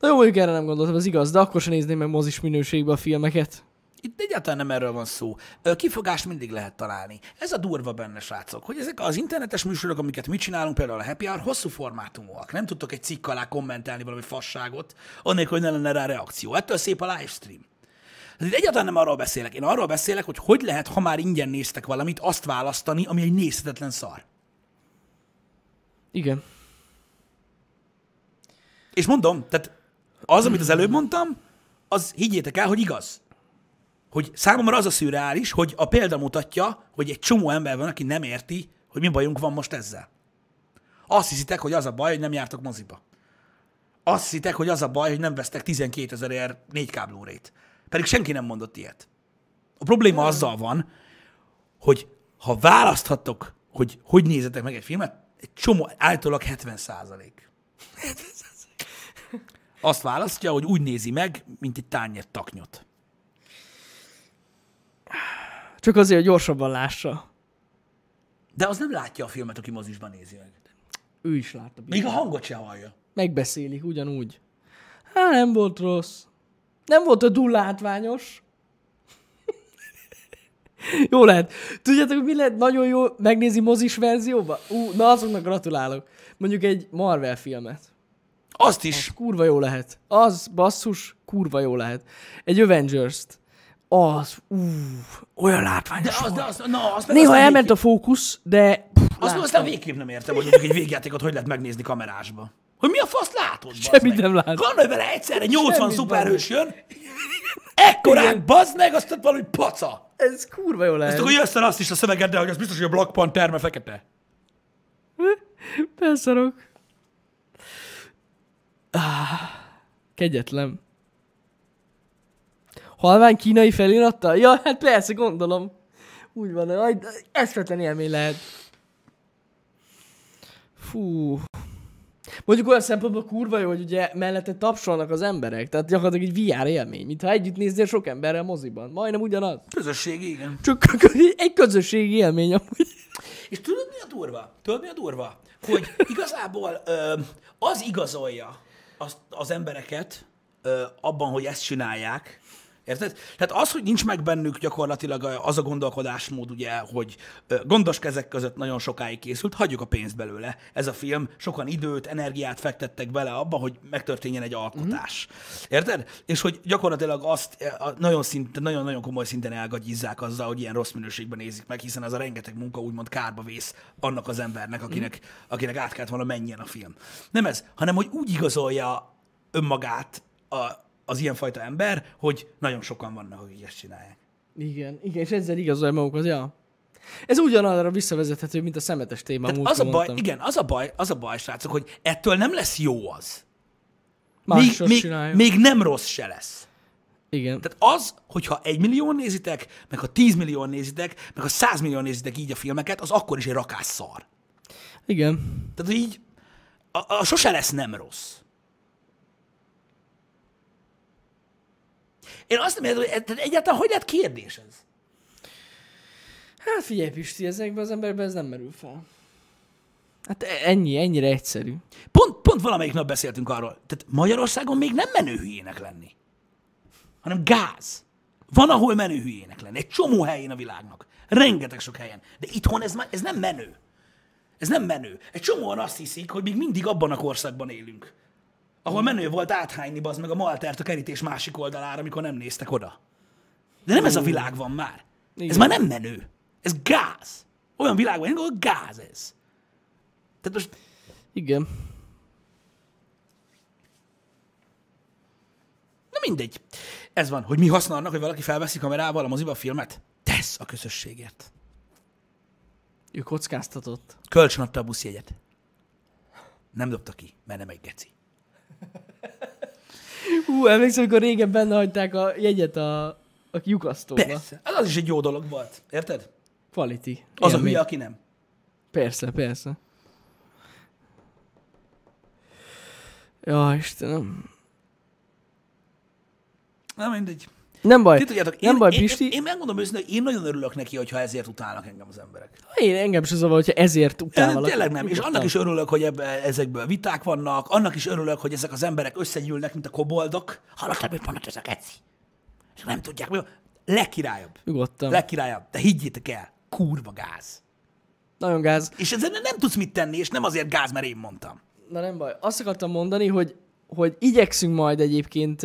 Na jó, mondjuk erre nem gondoltam, ez igaz, de akkor sem nézném meg mozis minőségbe a filmeket. Itt egyáltalán nem erről van szó. Kifogást mindig lehet találni. Ez a durva benne, srácok, hogy ezek az internetes műsorok, amiket mi csinálunk, például a Happy Hour, hosszú formátumúak. Nem tudtok egy cikk alá kommentelni valami fasságot, annélkül, hogy ne lenne rá reakció. Ettől szép a livestream. Tehát itt egyáltalán nem arról beszélek. Én arról beszélek, hogy hogy lehet, ha már ingyen néztek valamit, azt választani, ami egy nézhetetlen szar. Igen. És mondom, tehát az, amit az előbb mondtam, az higgyétek el, hogy igaz. Hogy számomra az a szürreális, hogy a példa mutatja, hogy egy csomó ember van, aki nem érti, hogy mi bajunk van most ezzel. Azt hiszitek, hogy az a baj, hogy nem jártok moziba. Azt hiszitek, hogy az a baj, hogy nem vesztek 12 ezerért négy káblórét. Pedig senki nem mondott ilyet. A probléma azzal van, hogy ha választhattok, hogy hogy nézetek meg egy filmet, egy csomó, állítólag 70 százalék. Azt választja, hogy úgy nézi meg, mint egy tányér taknyot. Csak azért, hogy gyorsabban lássa. De az nem látja a filmet, aki mozisban nézi meg. Ő is látta. Még a hangot se hallja. Megbeszélik ugyanúgy. Hát nem volt rossz. Nem volt a dull látványos. <laughs> jó lehet. Tudjátok, mi lehet nagyon jó megnézi mozis verzióba? Ú, na azoknak gratulálok. Mondjuk egy Marvel filmet. Azt is. Kurva jó lehet. Az, basszus, kurva jó lehet. Egy Avengers-t. Az, ú, olyan látványos De az, de az, na, az Néha aztán elment a fókusz, de... Pff, Azt meg aztán végképp nem értem, hogy mondjuk egy végjátékot hogy lehet megnézni kamerásba. Hogy mi a fasz látod? Semmit nem lát. Gondolj vele, egyszerre 80 Semmit, szuperhős jön, ekkorát bazd meg, azt valahogy paca. Ez kurva jó lehet. Ezt akkor jössz azt is a szövegeddel, hogy az biztos, hogy a Black Panther, mert fekete. Beszarok. Ah, kegyetlen. Halvány kínai felirattal? Ja, hát persze, gondolom. Úgy van, aj, eszvetlen élmény lehet. Fú. Mondjuk olyan szempontból kurva jó, hogy ugye mellette tapsolnak az emberek. Tehát gyakorlatilag egy VR élmény, mintha együtt néznél sok emberrel moziban. Majdnem ugyanaz. Közösségi, igen. Csak <laughs> egy közösségi élmény amúgy. És tudod, mi a durva? Tudod, mi a durva? Hogy igazából ö, az igazolja az, az embereket ö, abban, hogy ezt csinálják, Érted? Tehát az, hogy nincs meg bennük gyakorlatilag az a gondolkodásmód, ugye, hogy gondos kezek között nagyon sokáig készült, hagyjuk a pénzt belőle. Ez a film, sokan időt, energiát fektettek bele abba, hogy megtörténjen egy alkotás. Érted? És hogy gyakorlatilag azt nagyon, szint, nagyon-nagyon komoly szinten elgagyizzák azzal, hogy ilyen rossz minőségben nézik meg, hiszen az a rengeteg munka úgymond kárba vész annak az embernek, akinek, akinek át kellett volna menjen a film. Nem ez, hanem hogy úgy igazolja önmagát a, az ilyenfajta ember, hogy nagyon sokan vannak, akik ezt csinálják. Igen, igen, és ezzel igazolja magukhoz, ja. Ez ugyanarra visszavezethető, mint a szemetes téma. Tehát az a baj, mondtam. igen, az a baj, az a baj, srácok, hogy ettől nem lesz jó az. Más Még, még, még nem rossz se lesz. Igen. Tehát az, hogyha egy millió nézitek, meg ha tíz millió nézitek, meg ha száz millió nézitek így a filmeket, az akkor is egy rakás szar. Igen. Tehát így, a, a sose lesz nem rossz. Én azt nem értem, hogy tehát egyáltalán hogy lehet kérdés ez? Hát figyelj, Pisti, ezekben az emberben ez nem merül fel. Hát ennyi, ennyire egyszerű. Pont, pont valamelyik nap beszéltünk arról. Tehát Magyarországon még nem menő hülyének lenni, hanem gáz. Van, ahol menő hülyének lenni. Egy csomó helyén a világnak. Rengeteg sok helyen. De itthon ez, ez nem menő. Ez nem menő. Egy csomóan azt hiszik, hogy még mindig abban a korszakban élünk. Ahol menő volt áthányni az meg a maltert a kerítés másik oldalára, amikor nem néztek oda. De nem ez a világ van már. Ez Igen. már nem menő. Ez gáz. Olyan világban, élünk, ahol gáz ez. Tehát most Igen. Na mindegy. Ez van, hogy mi haszna annak, hogy valaki felveszi kamerával a moziba a filmet? Tesz a közösségért. Ő kockáztatott. Kölcsön adta a buszjegyet. Nem dobta ki, mert nem egy geci. Hú, emlékszem, amikor régen benne hagyták a jegyet a, a lyukasztóba. Persze. Az, az is egy jó dolog volt. Érted? Quality. Az a Élmény. hülye, aki nem. Persze, persze. Ja, Istenem. Na mindegy. Nem baj. Ti tudjátok, nem én, baj, én, Pisti. én, én megmondom őszintén, hogy én nagyon örülök neki, hogyha ezért utálnak engem az emberek. Én engem sem zavar, hogyha ezért utál Én valaki. Tényleg nem. És annak is örülök, hogy ebbe, ezekből viták vannak, annak is örülök, hogy ezek az emberek összegyűlnek, mint a koboldok. Hallottad, mit mondott ez a geci? És nem tudják, mi. Legkirályabb. Nyugodtan. Legkirályabb. De higgyétek el, kurva gáz. Nagyon gáz. És ezzel nem tudsz mit tenni, és nem azért gáz, mert én mondtam. Na nem baj. Azt akartam mondani, hogy, hogy igyekszünk majd egyébként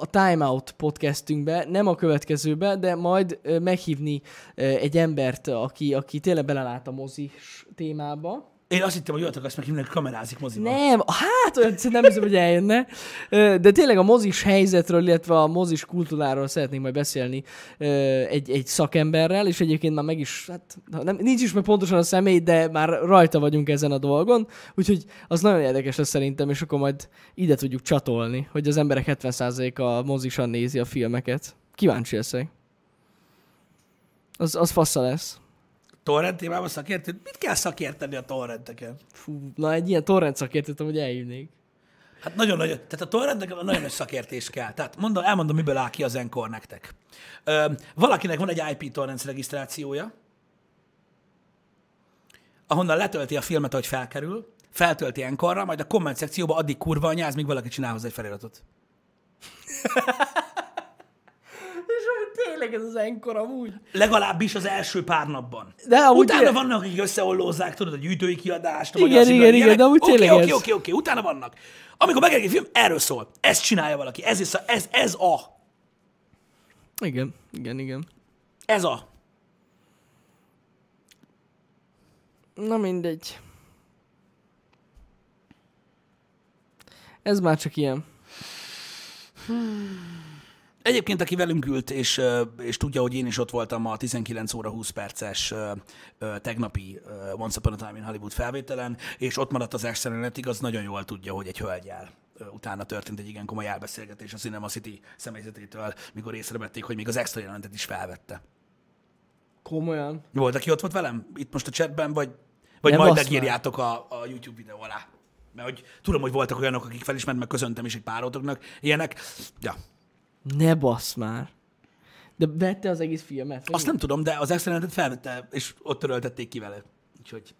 a Time Out podcastünkbe, nem a következőbe, de majd meghívni egy embert, aki, aki tényleg belelát a mozis témába. Én azt hittem, hogy jöttek azt meg hogy kamerázik moziban. Nem, hát olyan nem hiszem, hogy eljönne. De tényleg a mozis helyzetről, illetve a mozis kultúráról szeretnénk majd beszélni egy, egy szakemberrel, és egyébként már meg is, hát nem, nincs is meg pontosan a személy, de már rajta vagyunk ezen a dolgon, úgyhogy az nagyon érdekes lesz szerintem, és akkor majd ide tudjuk csatolni, hogy az emberek 70%-a mozisan nézi a filmeket. Kíváncsi leszek. Az, az fassa lesz. Torrent témában szakértő? Mit kell szakérteni a torrenteken? Fú, na egy ilyen torrent szakértőt hogy eljönnék. Hát nagyon nagyon, tehát a torrenteken nagyon nagy szakértés kell. Tehát mondom, elmondom, miből áll ki az Encore nektek. Ö, valakinek van egy IP torrents regisztrációja, ahonnan letölti a filmet, ahogy felkerül, feltölti Encore-ra, majd a komment szekcióba addig kurva anyáz, míg valaki csinál hozzá egy feliratot. Tényleg ez az enkor amúgy. Legalábbis az első pár napban. De amúgy Utána tényleg- vannak, akik összeollózzák, tudod, a gyűjtői kiadást, Igen, igen, igen, ilyenek. de amúgy Oké, tényleg Oké, oké, oké, utána vannak. Amikor megjelenik egy film, erről szól. Ezt csinálja valaki. Ez, is ez, ez a. Igen, igen, igen. Ez a. Na mindegy. Ez már csak ilyen. <sighs> Egyébként, aki velünk ült, és, és tudja, hogy én is ott voltam a 19 óra 20 perces tegnapi Once Upon a Time in Hollywood felvételen, és ott maradt az extra jelenetig, az nagyon jól tudja, hogy egy hölgyel utána történt egy igen komoly elbeszélgetés a Cinema City személyzetétől, mikor észrevették, hogy még az extra jelenetet is felvette. Komolyan. Volt, aki ott volt velem? Itt most a chatben, vagy, vagy Nem, majd megírjátok a, a YouTube videó alá? Mert hogy tudom, hogy voltak olyanok, akik felismert, meg köszöntem is egy páratoknak. Ilyenek. Ja. Ne basz már. De vette az egész filmet? Azt mi? nem tudom, de az extra felvette, és ott töröltették ki vele. Úgyhogy...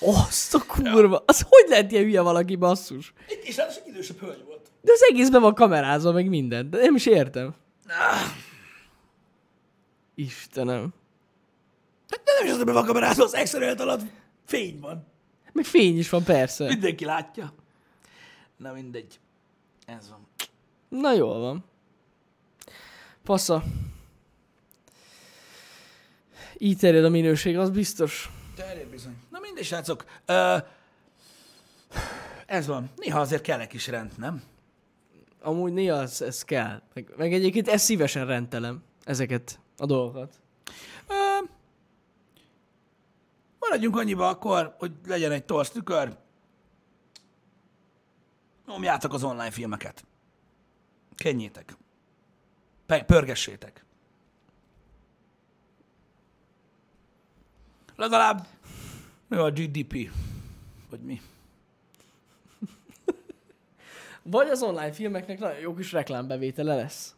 Azt a kurva. Az hogy lehet ilyen hülye valaki, basszus? És ráadásul egy idősebb hölgy volt. De az egészben van kamerázva, meg minden. De nem is értem. Istenem. Hát de nem is az, hogy van kamerázva, az extra alatt fény van. Meg fény is van, persze. Mindenki látja. Na mindegy. Ez van. Na jól van. Fasza. Így terjed a minőség, az biztos. Terjed bizony. Na mindegy, srácok. Ö, ez van. Néha azért kell egy kis rend, nem? Amúgy néha ez, ez kell. Meg, meg egyébként ezt szívesen rendelem, ezeket a dolgokat. Ö, maradjunk annyiba akkor, hogy legyen egy torsz tükör. Nyomjátok az online filmeket. Kenjétek. Pörgessétek. Legalább mi a GDP? Vagy mi? Vagy az online filmeknek nagyon jó kis reklámbevétele lesz.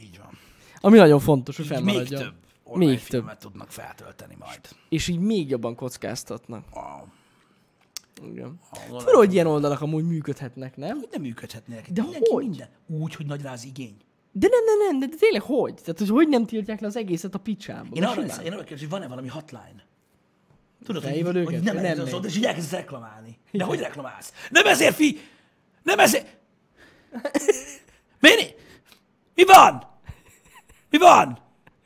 Így van. Ami nagyon fontos, hogy Így még fennmaradjon. több online Még filmet tudnak feltölteni majd. És így még jobban kockáztatnak. A, Igen. Fura, hogy ilyen oldalak amúgy működhetnek, nem? hogy nem működhetnének. De hogy? Minden. Úgy, hogy nagy rá az igény. De nem, nem, nem, de, de tényleg hogy? Tehát, hogy hogy nem tiltják le az egészet a picsába? Én arra, simán. én arra kérdezem, hogy van-e valami hotline? Tudod, hogy, hogy őket? nem, Nem nem, nem és így elkezdesz reklamálni. De hogy reklamálsz? Nem ezért, fi! Nem ezért! Mini? Mi van? Mi van?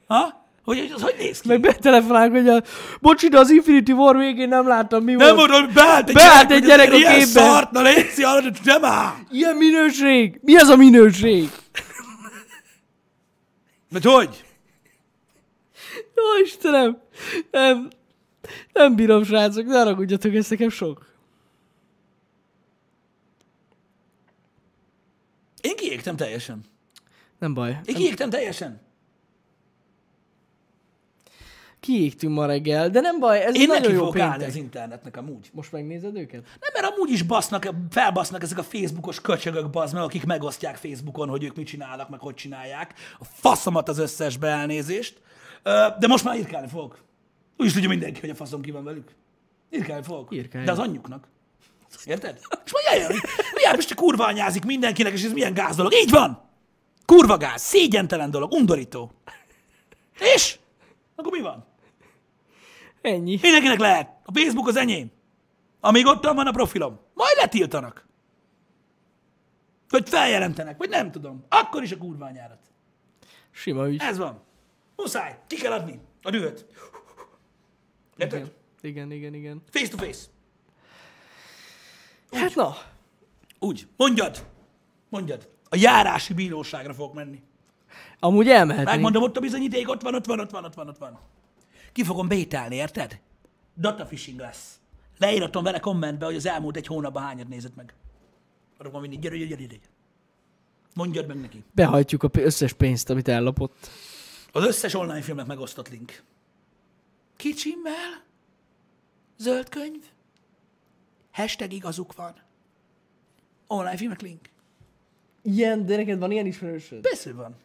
Ha? Hogy, az hogy néz ki? Meg betelefonálok, hogy a... Bocsi, de az Infinity War végén nem láttam, mi nem volt. mondom, hogy beállt egy Beállt egy gyerek a ilyen képbe. szart, na légy nem áll. Ilyen minőség! Mi az a minőség? Vagy hogy? Jó Istenem! Nem, nem bírom, srácok, ne haragudjatok, ez nekem sok. Én kiégtem teljesen. Nem baj. Én kiégtem teljesen. Kiégtünk ma reggel, de nem baj, ez Én nagyon neki jó fogok állni péntek. az internetnek amúgy. Most megnézed őket? Nem, mert amúgy is basznak, felbasznak ezek a Facebookos köcsögök, bazd meg, akik megosztják Facebookon, hogy ők mit csinálnak, meg hogy csinálják. A faszomat az összes beelnézést. Ö, De most már írkálni fogok. Úgy is tudja mindenki, hogy a faszom ki van velük. Írkálni fogok. Írkálj. De az anyjuknak. Érted? És majd hogy milyen most kurva anyázik mindenkinek, és ez milyen gáz dolog. Így van! Kurva gáz, szégyentelen dolog, undorító. És? Akkor mi van? Ennyi. Mindenkinek lehet. A Facebook az enyém. Amíg ott van a profilom. Majd letiltanak. Vagy feljelentenek, vagy nem tudom. Akkor is a kurványárat. Sima ügy. Ez van. Muszáj. Ki kell adni a dühöt. Érted? Igen, igen, igen. Face to face. Hát na, Úgy. Mondjad. Mondjad. A járási bíróságra fogok menni. Amúgy elmehetnénk. Megmondom, ott a bizonyíték, ott van, ott van, ott van, ott van, ott van. Ki fogom bételni, érted? Data phishing lesz. Leíratom vele kommentbe, hogy az elmúlt egy hónapban hányat nézett meg. Arra mindig, gyere, gyere, gyere, gyere. Mondjad meg neki. Behajtjuk a összes pénzt, amit ellopott. Az összes online filmnek megosztott link. Kicsimmel? Zöld könyv? Hashtag igazuk van. Online filmek link. Ilyen, de neked van ilyen ismerősöd? Persze van.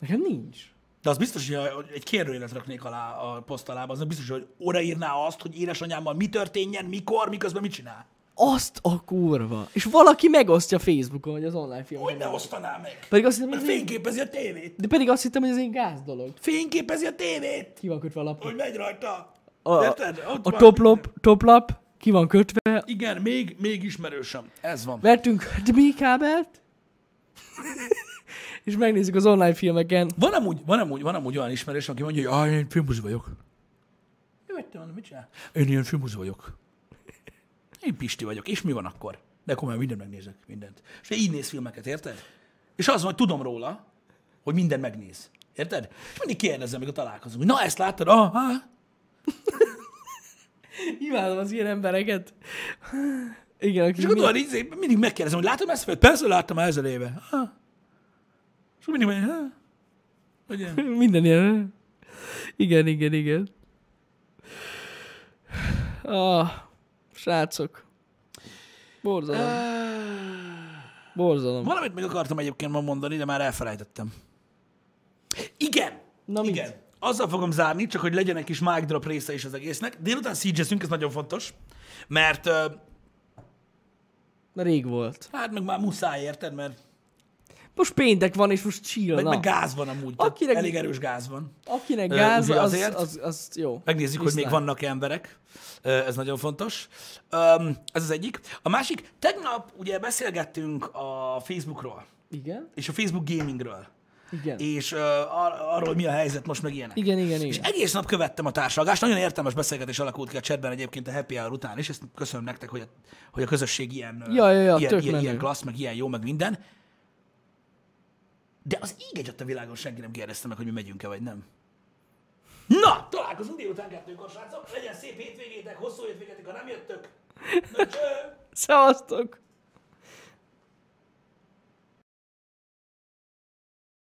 Nekem nincs. De az biztos, hogy egy kérdőjelet raknék alá a poszt alába, az biztos, hogy odaírná azt, hogy édesanyámmal mi történjen, mikor, miközben mit csinál. Azt a kurva. És valaki megosztja Facebookon, hogy az online film. Hogy ne osztaná meg? Pedig azt hittem, hogy ez én... fényképezi a tévét. De pedig azt hittem, hogy ez egy gáz dolog. Fényképezi a tévét. Ki van kötve a lap? Hogy megy rajta. A, Érted? Ott a van toplap, ki van kötve. Igen, még, még ismerősöm. Ez van. Vettünk HDMI kábelt. <laughs> és megnézzük az online filmeken. Van amúgy, van amúgy, van amúgy olyan ismerős, aki mondja, hogy ah, én filmbuzi vagyok. Jó, hogy te mondom, mit csinál? Én ilyen filmbuzi vagyok. Én Pisti vagyok. És mi van akkor? De komolyan mindent megnézek, mindent. És így néz filmeket, érted? És az van, hogy tudom róla, hogy minden megnéz. Érted? És mindig kérdezem, amikor találkozunk, hogy na ezt láttad? Ah, ah. <laughs> Imádom az ilyen embereket. Igen, aki És akkor tudod, mindig megkérdezem, hogy látom ezt? Persze láttam már ezer éve. Ah. És mindig. Hogy ilyen. <laughs> Minden ilyen. Igen, igen, igen. Ah, srácok. Borzalom. <sighs> Borzalom. Valamit még akartam egyébként ma mondani, de már elfelejtettem. Igen! Na mit? Igen. Azzal fogom zárni, csak hogy legyen egy kis mic drop része is az egésznek. Délután siege ez nagyon fontos, mert Na, rég volt. hát meg már muszáj, érted? Mert Most péntek van, és most chill, meg, meg gáz van amúgy, Akinek- elég erős gáz van. Akinek gáz, az, azért- az, az, jó. Megnézzük, hogy még Viszlát. vannak emberek. Ez nagyon fontos. Ez az egyik. A másik, tegnap ugye beszélgettünk a Facebookról, Igen? és a Facebook gamingről, Igen. és ö, ar- arról, hogy mi a helyzet most, meg ilyenek. Igen, igen, És igen. egész nap követtem a társalgást, nagyon értelmes beszélgetés alakult ki a chatben egyébként a happy hour után is, ezt köszönöm nektek, hogy a, hogy a közösség ilyen, Ja, ja, ja, ilyen, ilyen, menő. ilyen klassz, meg ilyen jó, meg minden. De az így egy a világon senki nem kérdezte meg, hogy mi megyünk-e, vagy nem. Na, találkozunk délután kettőkor, srácok. Legyen szép hétvégétek, hosszú hétvégétek, ha nem jöttök. Na, cső! Szevasztok!